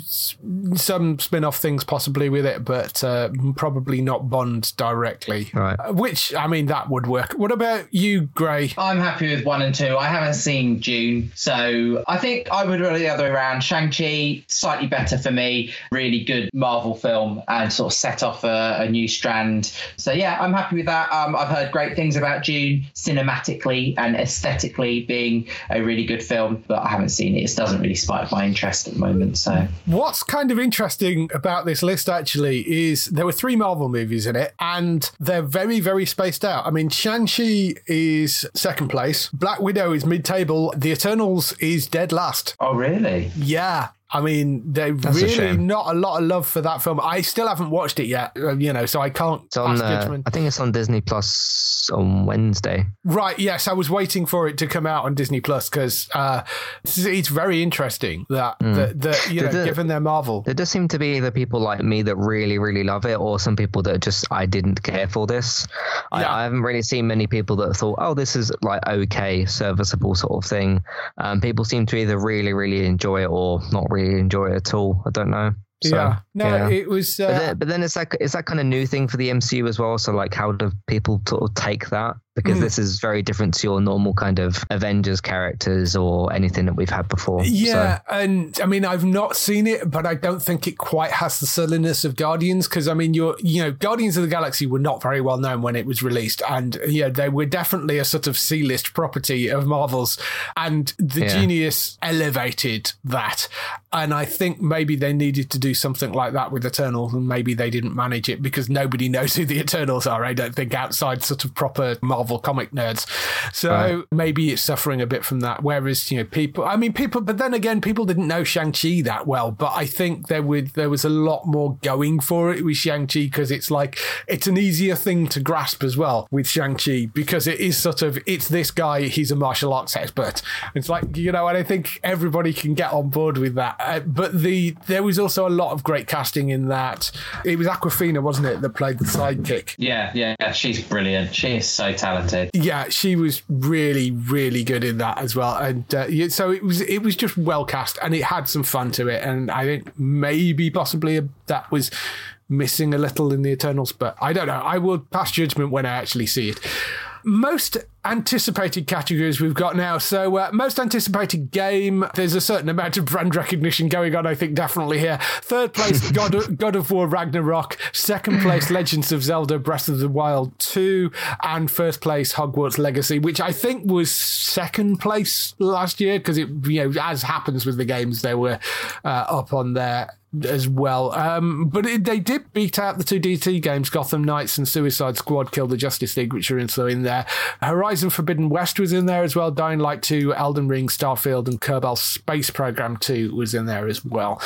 some spin off things possibly with it, but uh, probably not Bond directly. Right. Uh, Which, I mean, that would work. What about you, Gray? I'm happy with one and two. I haven't seen Dune, so I think I would go the other way around. Shang-Chi, slightly better for me. Really good Marvel film and sort of set off a, a new strand. So yeah, I'm happy with that. Um, I've heard great things about Dune cinematically and aesthetically being a really good film, but I haven't seen it. It doesn't really spike my interest at the moment. So What's kind of interesting about this list actually is there were three Marvel movies in it, and they're very, very spaced out. I mean, Shang-Chi is second place, Black Widow is mid table, The Eternals is dead last. oh really? Yeah. I mean, they a really shame. not a lot of love for that film. I still haven't watched it yet, uh, you know, so I can't It's on. Uh. I think it's on Disney Plus on Wednesday. Right, yes, I was waiting for it to come out on Disney Plus because uh, it's, it's very interesting that, that, that you know, it- given their Marvel. There does seem to be either people like me that really, really love it, or some people that just I didn't care for this. I, Yeah. I haven't really seen many people that thought, "Oh, this is like okay, serviceable sort of thing." Um, people seem to either really, really enjoy it or not really enjoy it at all. I don't know. So, yeah, no, yeah. it was. Uh, But then, but then it's like it's that kind of new thing for the MCU as well. So like, how do people sort of take that? Because Mm. this is very different to your normal kind of Avengers characters or anything that we've had before. Yeah, and I mean, I've not seen it, but I don't think it quite has the silliness of Guardians because I mean, you're, you know, Guardians of the Galaxy were not very well known when it was released, and yeah, they were definitely a sort of C-list property of Marvel's, and the Yeah. genius elevated that, and I think maybe they needed to do something like that with Eternals, and maybe they didn't manage it because nobody knows who the Eternals are. I don't think outside sort of proper Marvel comic nerds, so Right. maybe it's suffering a bit from that. Whereas you know people, I mean people, but then again, people didn't know Shang Chi that well. But I think there would there was a lot more going for it with Shang Chi because it's like it's an easier thing to grasp as well with Shang Chi because it is sort of it's this guy, he's a martial arts expert. It's like you know, and I think everybody can get on board with that. Uh, but the there was also a lot of great casting in that. It was Awkwafina, wasn't it, that played the sidekick? Yeah, yeah, yeah. She's brilliant. She is so talented. Yeah, she was really, really good in that as well, and uh, so it was it was just well cast, and it had some fun to it, and I think maybe possibly that was missing a little in the Eternals, but I don't know. I will pass judgment when I actually see it. Most anticipated categories we've got now. So, uh, most anticipated game, there's a certain amount of brand recognition going on, I think, definitely here. Third place, God of, God of War Ragnarok. Second place, Legends of Zelda Breath of the Wild 2. And first place, Hogwarts Legacy, which I think was second place last year because it, you know, as happens with the games, they were uh, up on there as well. Um, but it, they did beat out the two DC games, Gotham Knights and Suicide Squad Kill the Justice League, which are also in there. Horizon Forbidden West was in there as well. Dying Light 2, Elden Ring, Starfield, and Kerbal Space Program 2 was in there as well.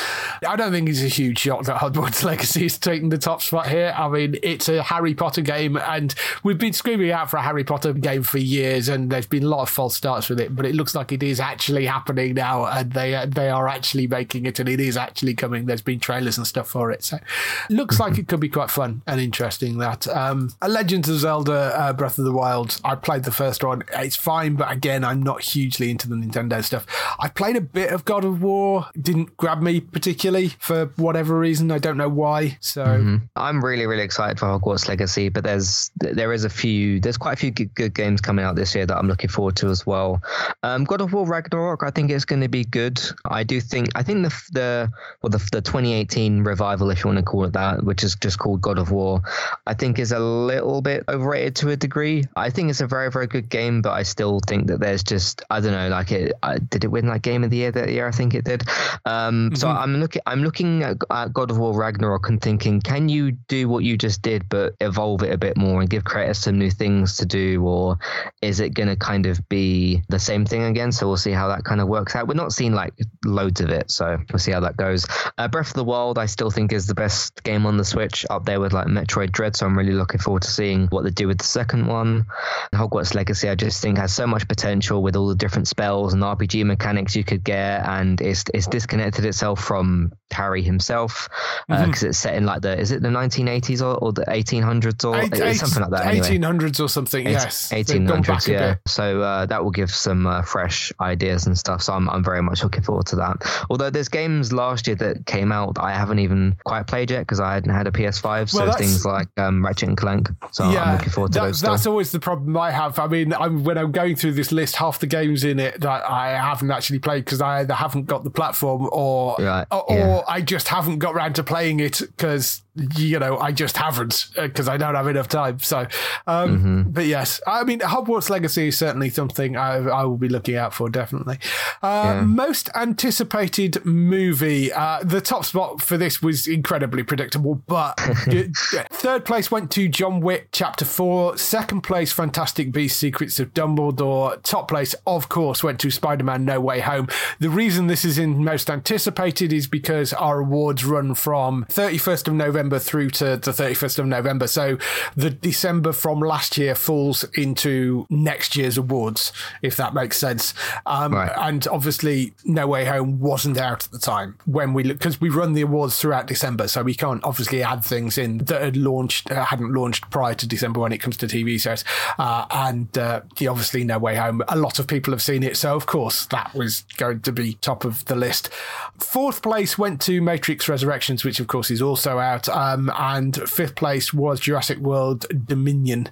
I don't think it's a huge shock that Hogwarts Legacy is taking the top spot here. I mean, it's a Harry Potter game, and we've been screaming out for a Harry Potter game for years, and there's been a lot of false starts with it, but it looks like it is actually happening now, and they they are actually making it, and it is actually coming. There's been trailers and stuff for it, so looks like it could be quite fun and interesting. That um, a Legends of Zelda: uh, Breath of the Wild. I played the first one. It's fine, but again, I'm not hugely into the Nintendo stuff. I played a bit of God of War. Didn't grab me particularly for whatever reason. I don't know why. So mm-hmm. I'm really really excited for Hogwarts Legacy, but there's there is a few there's quite a few good, good games coming out this year that I'm looking forward to as well. Um, God of War Ragnarok, I think it's going to be good. I do think I think the the well the, the 2018 revival, if you want to call it that, which is just called God of War, I think is a little bit overrated to a degree. I think it's a very very good game, but I still think that there's just I don't know like it uh, did it win like Game of the Year that year? I think it did. Um, mm-hmm. So I'm looking I'm looking at, at God of War Ragnarok and thinking, can you do what you just did but evolve it a bit more and give Kratos some new things to do, or is it going to kind of be the same thing again? So we'll see how that kind of works out. We're not seeing like loads of it, so we'll see how that goes. Uh, Breath of the Wild, I still think is the best game on the Switch, up there with like Metroid Dread. So I'm really looking forward to seeing what they do with the second one. Hogwarts Legacy, I just think has so much potential with all the different spells and RPG mechanics you could get, and it's it's disconnected itself from Harry himself because uh, mm-hmm. it's set in like the is it the 1980s or, or the 1800s or eight, eight, something like that. Anyway. 1800s or something. Eight, yes, 1800s. Yeah. So uh, that will give some uh, fresh ideas and stuff. So I'm I'm very much looking forward to that. Although there's games last year that came out that I haven't even quite played yet because I hadn't had a PS5. So well, things like um, Ratchet and Clank. So yeah, I'm looking forward to that, those. That's still. always the problem I have. I mean, I'm, when I'm going through this list, half the games in it that I haven't actually played because I either haven't got the platform or right. or, yeah. or I just haven't got around to playing it because you know, I just haven't because uh, I don't have enough time. So, um, mm-hmm. but yes, I mean, Hogwarts Legacy is certainly something I, I will be looking out for, definitely. Uh, yeah. Most anticipated movie. Uh, the top spot for this was incredibly predictable, but third place went to John Wick Chapter 4. Second place, Fantastic Beasts Secrets of Dumbledore. Top place, of course, went to Spider Man No Way Home. The reason this is in most anticipated is because our awards run from 31st of November November through to the 31st of November. So the December from last year falls into next year's awards, if that makes sense. Um, right. And obviously, No Way Home wasn't out at the time when we because we run the awards throughout December, so we can't obviously add things in that had launched uh, hadn't launched prior to December when it comes to TV shows. Uh, and uh, obviously, No Way Home. A lot of people have seen it, so of course that was going to be top of the list. Fourth place went to Matrix Resurrections, which of course is also out. Um, and fifth place was Jurassic World Dominion.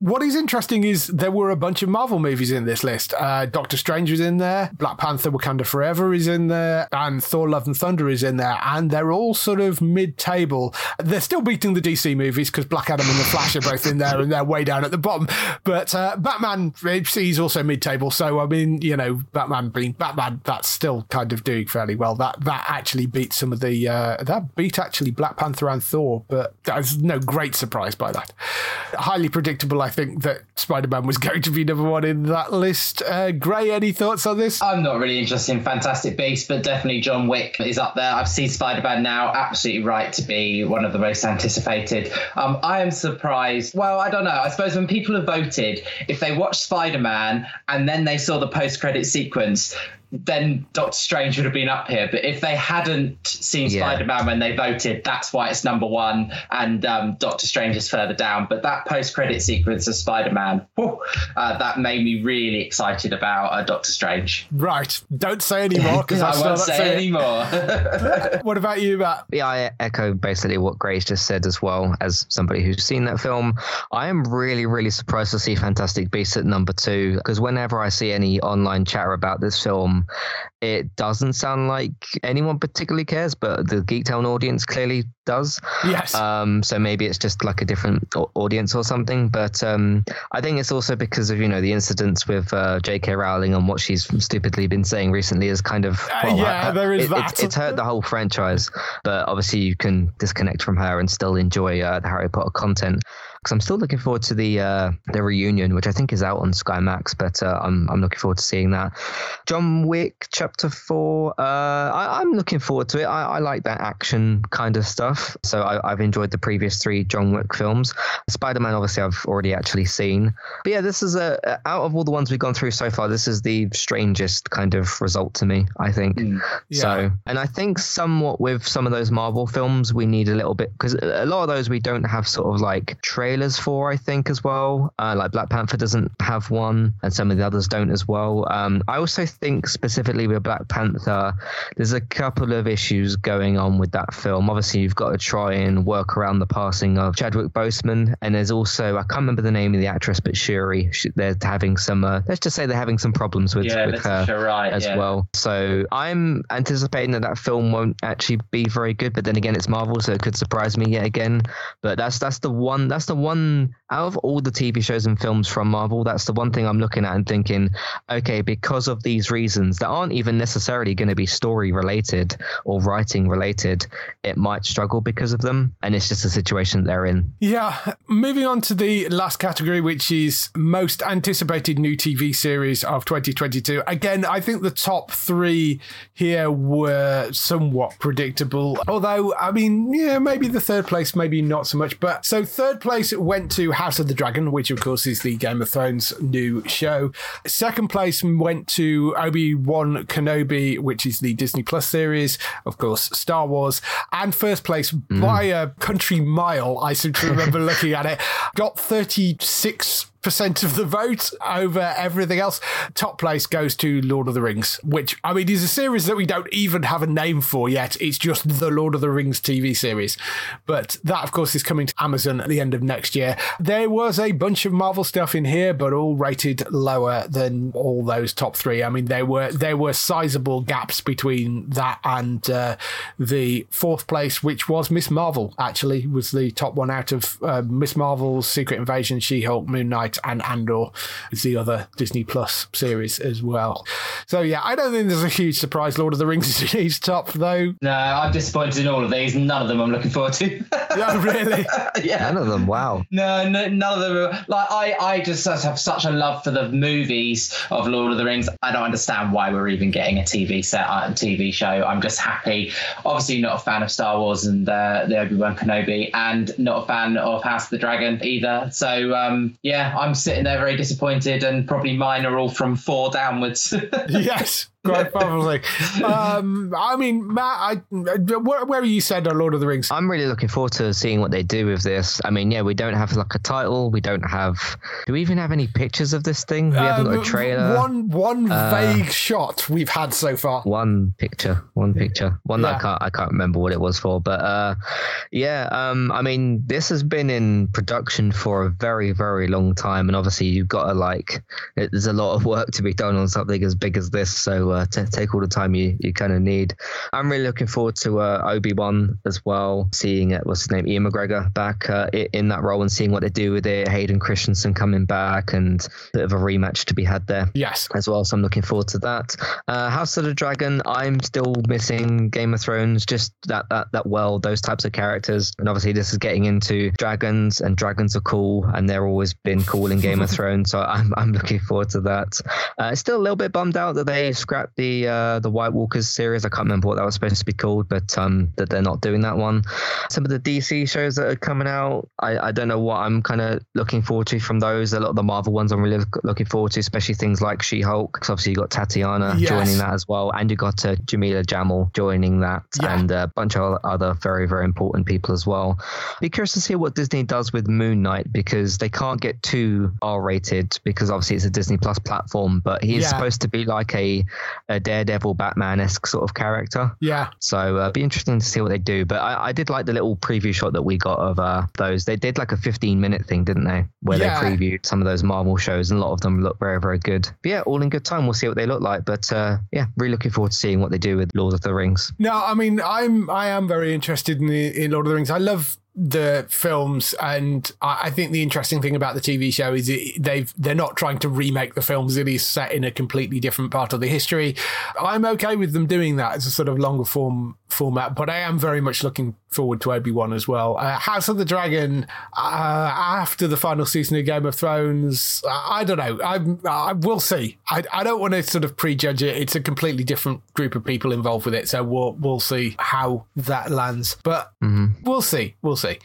What is interesting is there were a bunch of Marvel movies in this list. Uh, Doctor Strange was in there, Black Panther Wakanda Forever is in there, and Thor Love and Thunder is in there. And they're all sort of mid table. They're still beating the DC movies because Black Adam and The Flash are both in there and they're way down at the bottom. But uh, Batman, he's also mid table. So, I mean, you know, Batman being Batman, that's still kind of doing fairly well. That that actually beat some of the, uh, that beat actually Black Panther and Thor, but there's no great surprise by that. Highly predictable, I think, that Spider Man was going to be number one in that list. Uh, Gray, any thoughts on this? I'm not really interested in Fantastic Beasts, but definitely John Wick is up there. I've seen Spider Man now, absolutely right to be one of the most anticipated. Um, I am surprised. Well, I don't know. I suppose when people have voted, if they watch Spider Man and then they saw the post credit sequence, then Doctor Strange would have been up here. But if they hadn't seen yeah. Spider Man when they voted, that's why it's number one, and um, Doctor Strange is further down. But that post credit sequence of Spider Man, uh, that made me really excited about uh, Doctor Strange. Right. Don't say any more because I won't say any more. what about you, Matt? Yeah, I echo basically what Grace just said as well. As somebody who's seen that film, I am really, really surprised to see Fantastic Beasts at number two because whenever I see any online chatter about this film, film. It doesn't sound like anyone particularly cares, but the Geektown audience clearly does. Yes. Um, so maybe it's just like a different audience or something. But um, I think it's also because of you know the incidents with uh, J.K. Rowling and what she's stupidly been saying recently is kind of uh, well, uh, yeah, uh, there is it, that. It's, it's, hurt the whole franchise, but obviously you can disconnect from her and still enjoy uh, the Harry Potter content because I'm still looking forward to the uh, the reunion, which I think is out on Sky Max. But uh, I'm I'm looking forward to seeing that. John Wick Chapter Four. Uh, I, am looking forward to it. I, I, like that action kind of stuff. So I, have enjoyed the previous three John Wick films. Spider Man, obviously, I've already actually seen. But yeah, this is a out of all the ones we've gone through so far, this is the strangest kind of result to me. I think. Mm, yeah. So, and I think somewhat with some of those Marvel films, we need a little bit because a lot of those we don't have sort of like trailers for, I think, as well. Uh, like Black Panther doesn't have one, and some of the others don't as well. Um, I also think specifically with Black Panther, there's a couple of issues going on with that film. Obviously, you've got to try and work around the passing of Chadwick Boseman, and there's also I can't remember the name of the actress, but Shuri. They're having some. Uh, let's just say they're having some problems with, yeah, with her right, as yeah. well. So I'm anticipating that that film won't actually be very good. But then again, it's Marvel, so it could surprise me yet again. But that's that's the one that's the one out of all the TV shows and films from Marvel, that's the one thing I'm looking at and thinking, okay, because of these reasons that aren't even necessarily going to be story related or writing related, it might struggle because of them. And it's just a situation they're in. Yeah. Moving on to the last category, which is most anticipated new TV series of 2022. Again, I think the top three here were somewhat predictable. Although, I mean, yeah, maybe the third place, maybe not so much. But so third place went to House of the Dragon, which of course is the Game of Thrones new show. Second place went to Obi Wan Kenobi, which is the Disney Plus series, of course, Star Wars. And first place mm. by a country mile, I seem to remember looking at it, got 36 percent of the vote over everything else. Top place goes to Lord of the Rings, which I mean is a series that we don't even have a name for yet. It's just the Lord of the Rings TV series. But that of course is coming to Amazon at the end of next year. There was a bunch of Marvel stuff in here, but all rated lower than all those top three. I mean there were there were sizable gaps between that and uh, the fourth place, which was Ms. Marvel. Actually, was the top one out of uh, Ms. Marvel's Secret Invasion, She Hulk, Moon Knight and Andor is the other Disney Plus series as well. So yeah, I don't think there's a huge surprise. Lord of the Rings is top though. No, I'm disappointed in all of these. None of them I'm looking forward to. yeah, really? yeah, none of them. Wow. No, no, none of them. Are, like I, I just have such a love for the movies of Lord of the Rings. I don't understand why we're even getting a TV set, a uh, TV show. I'm just happy. Obviously, not a fan of Star Wars and uh, the Obi Wan Kenobi, and not a fan of House of the Dragon either. So um, yeah, I'm sitting there very disappointed, and probably mine are all from four downwards. yes, quite probably. Um, I mean, Matt, I, where, where are you said on Lord of the Rings? I'm really looking forward to seeing what they do with this. I mean, yeah, we don't have like a title. We don't have. Do we even have any pictures of this thing? We haven't got a um, trailer. One one uh, vague shot we've had so far. One picture. One picture. One yeah. that I can't I can't remember what it was for. But uh, yeah, um, I mean, this has been in production for a very very long time, and obviously you've got to like. There's a lot of work to be done on something as big as this. So uh, t- take all the time you, you kind of need. I'm really looking forward to uh, Obi Wan as well, seeing it. What's his name? Ewan McGregor back uh, in that role and seeing what they do with it. Hayden Christensen coming back and a bit of a rematch to be had there. Yes, as well. So I'm looking forward to that. Uh, House of the Dragon. I'm still missing Game of Thrones. Just that that that world, those types of characters, and obviously this is getting into dragons, and dragons are cool, and they're always been cool in Game of Thrones. So I'm I'm looking forward to that. Uh, still a little bit bummed out that they scrapped the uh, the White Walkers series. I can't remember what that was supposed to be called, but um, that they're not doing that one. Some of the DC shows that are coming out, I, I don't know what I'm kind of looking forward to from those. A lot of the Marvel ones I'm really looking forward to, especially things like She Hulk. Because obviously you got Tatiana yes. joining that as well, and you got uh, Jameela Jamil joining that, yeah. and a bunch of other very very important people as well. Be curious to see what Disney does with Moon Knight because they can't get too R rated because obviously it's a Disney Plus platform, but he is yeah. supposed to be like a a Daredevil, Batman esque sort of character. Yeah. So uh, be interesting to see what they do. But I, I did like the little preview shot that we got of uh, those. They did like a 15 minute thing, didn't they? Where Yeah. they previewed some of those Marvel shows, and a lot of them look very, very good. But yeah, all in good time. We'll see what they look like. But uh, yeah, really looking forward to seeing what they do with Lord of the Rings. No, I mean, I'm I am very interested in the in Lord of the Rings. I love the films, and I, I think the interesting thing about the TV show is it, they've they're not trying to remake the films. It is set in a completely different part of the history. I'm okay with them doing that as a sort of longer form format, but I am very much looking forward to Obi Wan as well. Uh, House of the Dragon, uh, after the final season of Game of Thrones, I, I don't know. I'm, I will see. I, I don't want to sort of prejudge it. It's a completely different group of people involved with it, so we'll we'll see how that lands. But we'll see. We'll see.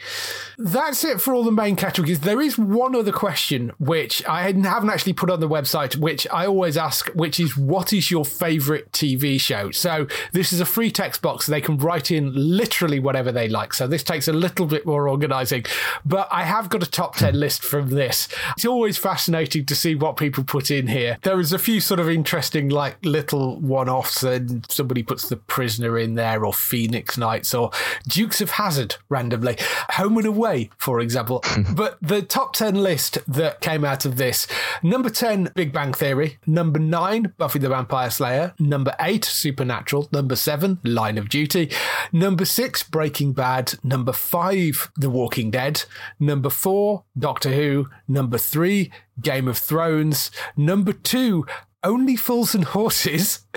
That's it for all the main categories. There is one other question which I haven't actually put on the website, which I always ask, which is what is your favorite TV show? So this is a free text box. They can write in literally whatever they like. So this takes a little bit more organizing, but I have got a top 10 hmm. list from this. It's always fascinating to see what people put in here. There is a few sort of interesting, like little one offs, and somebody puts The Prisoner in there, or Phoenix Nights, or Dukes of Hazzard randomly. Home and Away, for example. but the top 10 list that came out of this number 10, Big Bang Theory. Number 9, Buffy the Vampire Slayer. Number 8, Supernatural. Number 7, Line of Duty. Number 6, Breaking Bad. Number 5, The Walking Dead. Number 4, Doctor Who. Number 3, Game of Thrones. Number 2, only fools and horses.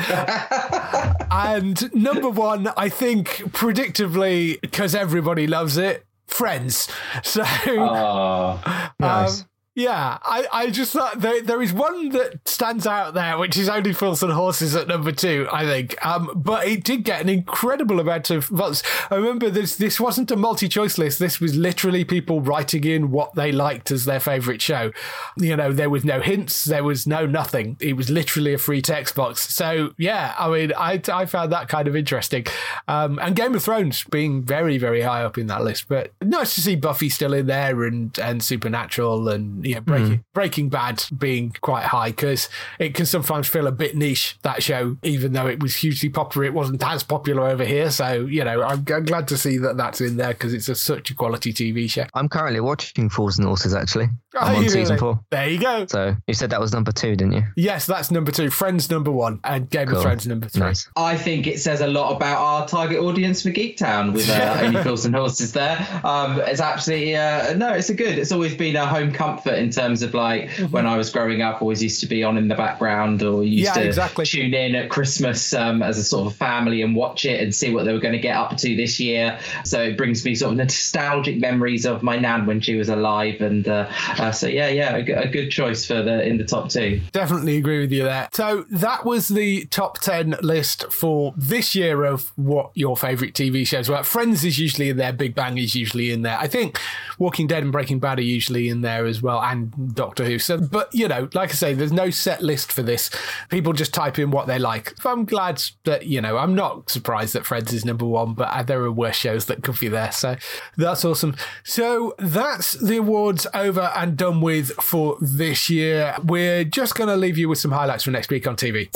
and number one, I think, predictably, because everybody loves it, Friends. So, Oh, Nice. um, yeah, I, I just thought there, there is one that stands out there, which is only Fools and Horses at number two, I think. Um, but it did get an incredible amount of votes. I remember this this wasn't a multi choice list. This was literally people writing in what they liked as their favourite show. You know, there was no hints, there was no nothing. It was literally a free text box. So yeah, I mean, I I found that kind of interesting. Um, and Game of Thrones being very very high up in that list, but nice to see Buffy still in there and and Supernatural and yeah, hmm. Breaking Breaking Bad being quite high because it can sometimes feel a bit niche that show, even though it was hugely popular. It wasn't as popular over here, so you know I'm, I'm glad to see that that's in there because it's a, such a quality TV show. I'm currently watching Fools and Horses actually. Are I'm on season really? four. There you go. So you said that was number two, didn't you? Yes, that's number two. Friends number one, and Game of Cool. Thrones number three. Nice. I think it says a lot about our target audience for Geek Town with uh, Only Fools and Horses there. Um, it's absolutely, uh, no, it's a good, it's always been a home comfort in terms of like when I was growing up, always used to be on in the background or used Yeah, to exactly. tune in at Christmas um, as a sort of family and watch it and see what they were going to get up to this year. So it brings me sort of nostalgic memories of my nan when she was alive. And uh, so, yeah, yeah, a good choice for the in the top two. Definitely agree with you there. So that was the top 10 list for this year of what your favourite TV shows were. Friends is usually in there, Big Bang is usually in there. I think Walking Dead and Breaking Bad are usually in there as well, and Doctor Who. So, but you know, like I say, there's no set list for this. People just type in what they like. I'm glad that, you know, I'm not surprised that Friends is number one, but uh, there are worse shows that could be there. So that's awesome. So that's the awards over and done with for this year. We're just going to leave you with some highlights from next week on TV.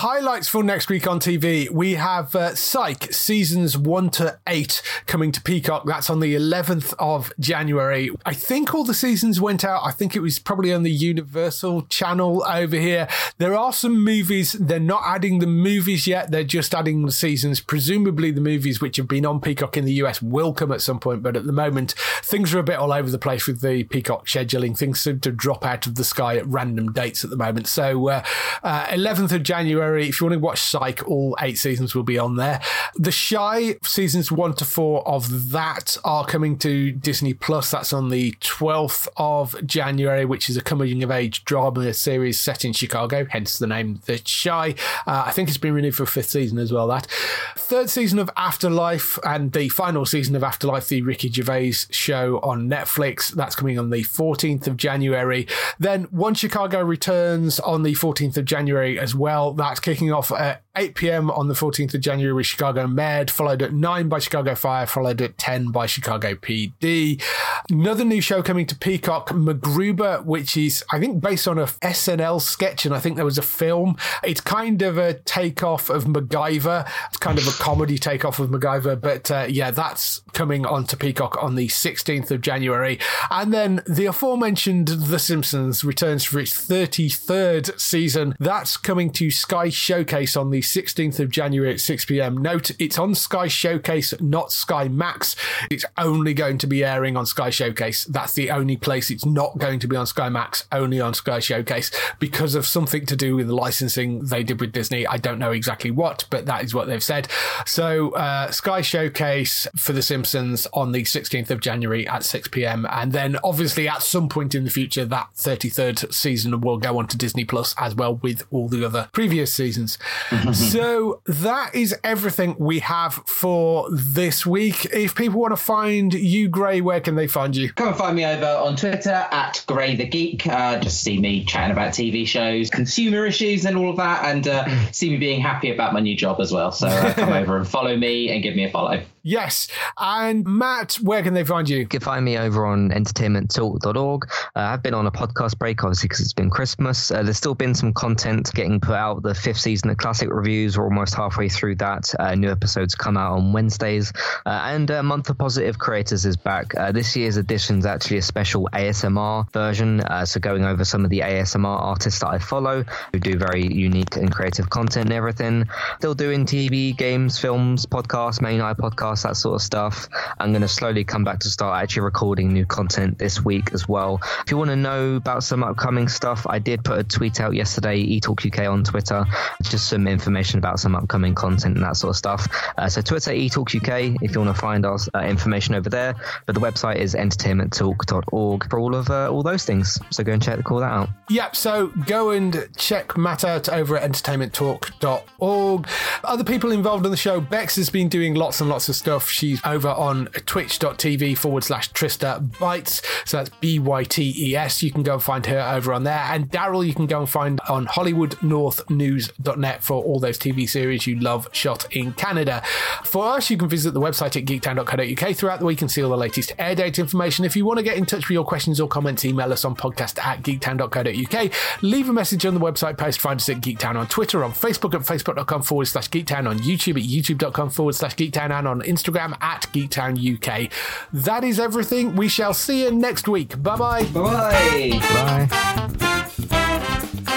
Highlights for next week on TV. We have uh, Psych seasons one to eight coming to Peacock. That's on the 11th of January. I think all the seasons went out. I think it was probably on the Universal channel over here. There are some movies. They're not adding the movies yet. They're just adding the seasons. Presumably, the movies which have been on Peacock in the US will come at some point. But at the moment, things are a bit all over the place with the Peacock scheduling. Things seem to drop out of the sky at random dates at the moment. So, uh, uh, 11th of January, if you want to watch Psych, all eight seasons will be on there. The Chi seasons one to four of that are coming to Disney Plus. That's on the 12th of January, which is a coming of age drama series set in Chicago, hence the name The Chi. Uh, I think it's been renewed for a fifth season as well. That third season of Afterlife and the final season of Afterlife, the Ricky Gervais show on Netflix. That's coming on the 14th of January. Then One Chicago returns on the 14th of January as well. That's kicking off at 8 p.m. on the 14th of January with Chicago Med, followed at 9 by Chicago Fire, followed at 10 by Chicago PD. Another new show coming to Peacock, MacGruber, which is, I think, based on a SNL sketch, and I think there was a film. It's kind of a takeoff of MacGyver. It's kind of a comedy takeoff of MacGyver, but uh, yeah, that's coming onto Peacock on the 16th of January. And then the aforementioned The Simpsons returns for its 33rd season. That's coming to Sky Showcase on the 16th of January at 6 p.m. Note it's on Sky Showcase, not Sky Max. It's only going to be airing on Sky Showcase. That's the only place it's not going to be on Sky Max, only on Sky Showcase because of something to do with the licensing they did with Disney. I don't know exactly what, but that is what they've said. So, uh, Sky Showcase for The Simpsons on the 16th of January at 6 p.m. And then, obviously, at some point in the future, that 33rd season will go on to Disney Plus as well with all the other previous seasons. so, that is everything we have for this week. If people want to find you, Gray, where can they find you? Come and find me over on Twitter at Gray the Geek. Uh, just see me chatting about TV shows, consumer issues, and all of that, and uh, see me being happy about my new job as well. So uh, come over and follow me and give me a follow. Yes. And Matt, where can they find you? You can find me over on entertainmenttalk.org. Uh, I've been on a podcast break, obviously, because it's been Christmas. Uh, there's still been some content getting put out. The fifth season of Classic Reviews, we're almost halfway through that. Uh, new episodes come out on Wednesdays. Uh, and uh, Month of Positive Creators is back. Uh, this year's edition is actually a special ASMR version. so going over some of the ASMR artists that I follow who do very unique and creative content and everything. Still doing TV, games, films, podcasts, main eye podcasts podcast, that sort of stuff. I'm going to slowly come back to start actually recording new content this week as well. If you want to know about some upcoming stuff, I did put a tweet out yesterday, eTalkUK on Twitter, just some information about some upcoming content and that sort of stuff. Uh, so Twitter, eTalkUK, if you want to find us uh, information over there. But the website is entertainmenttalk.org for all of uh, all those things. So go and check all that out. Yep. So go and check Matt out over at entertainmenttalk.org. Other people involved in the show, Bex has been doing lots and lots of stuff. She's over on twitch.tv forward slash Trista Bytes. So that's B Y T E S. You can go and find her over on there. And Daryl, you can go and find on HollywoodNorthNews.net for all those TV series you love shot in Canada. For us, you can visit the website at geektown.co.uk throughout the week and see all the latest air date information. If you want to get in touch with your questions or comments, email us on podcast at geektown.co.uk. Leave a message on the website post. Find us at Geektown on Twitter, on Facebook at facebook.com forward slash geektown, on YouTube at youtube.com forward slash geektown, and on Instagram at Geektown UK. That is everything. We shall see you next week. Bye Bye-bye. Bye. Bye.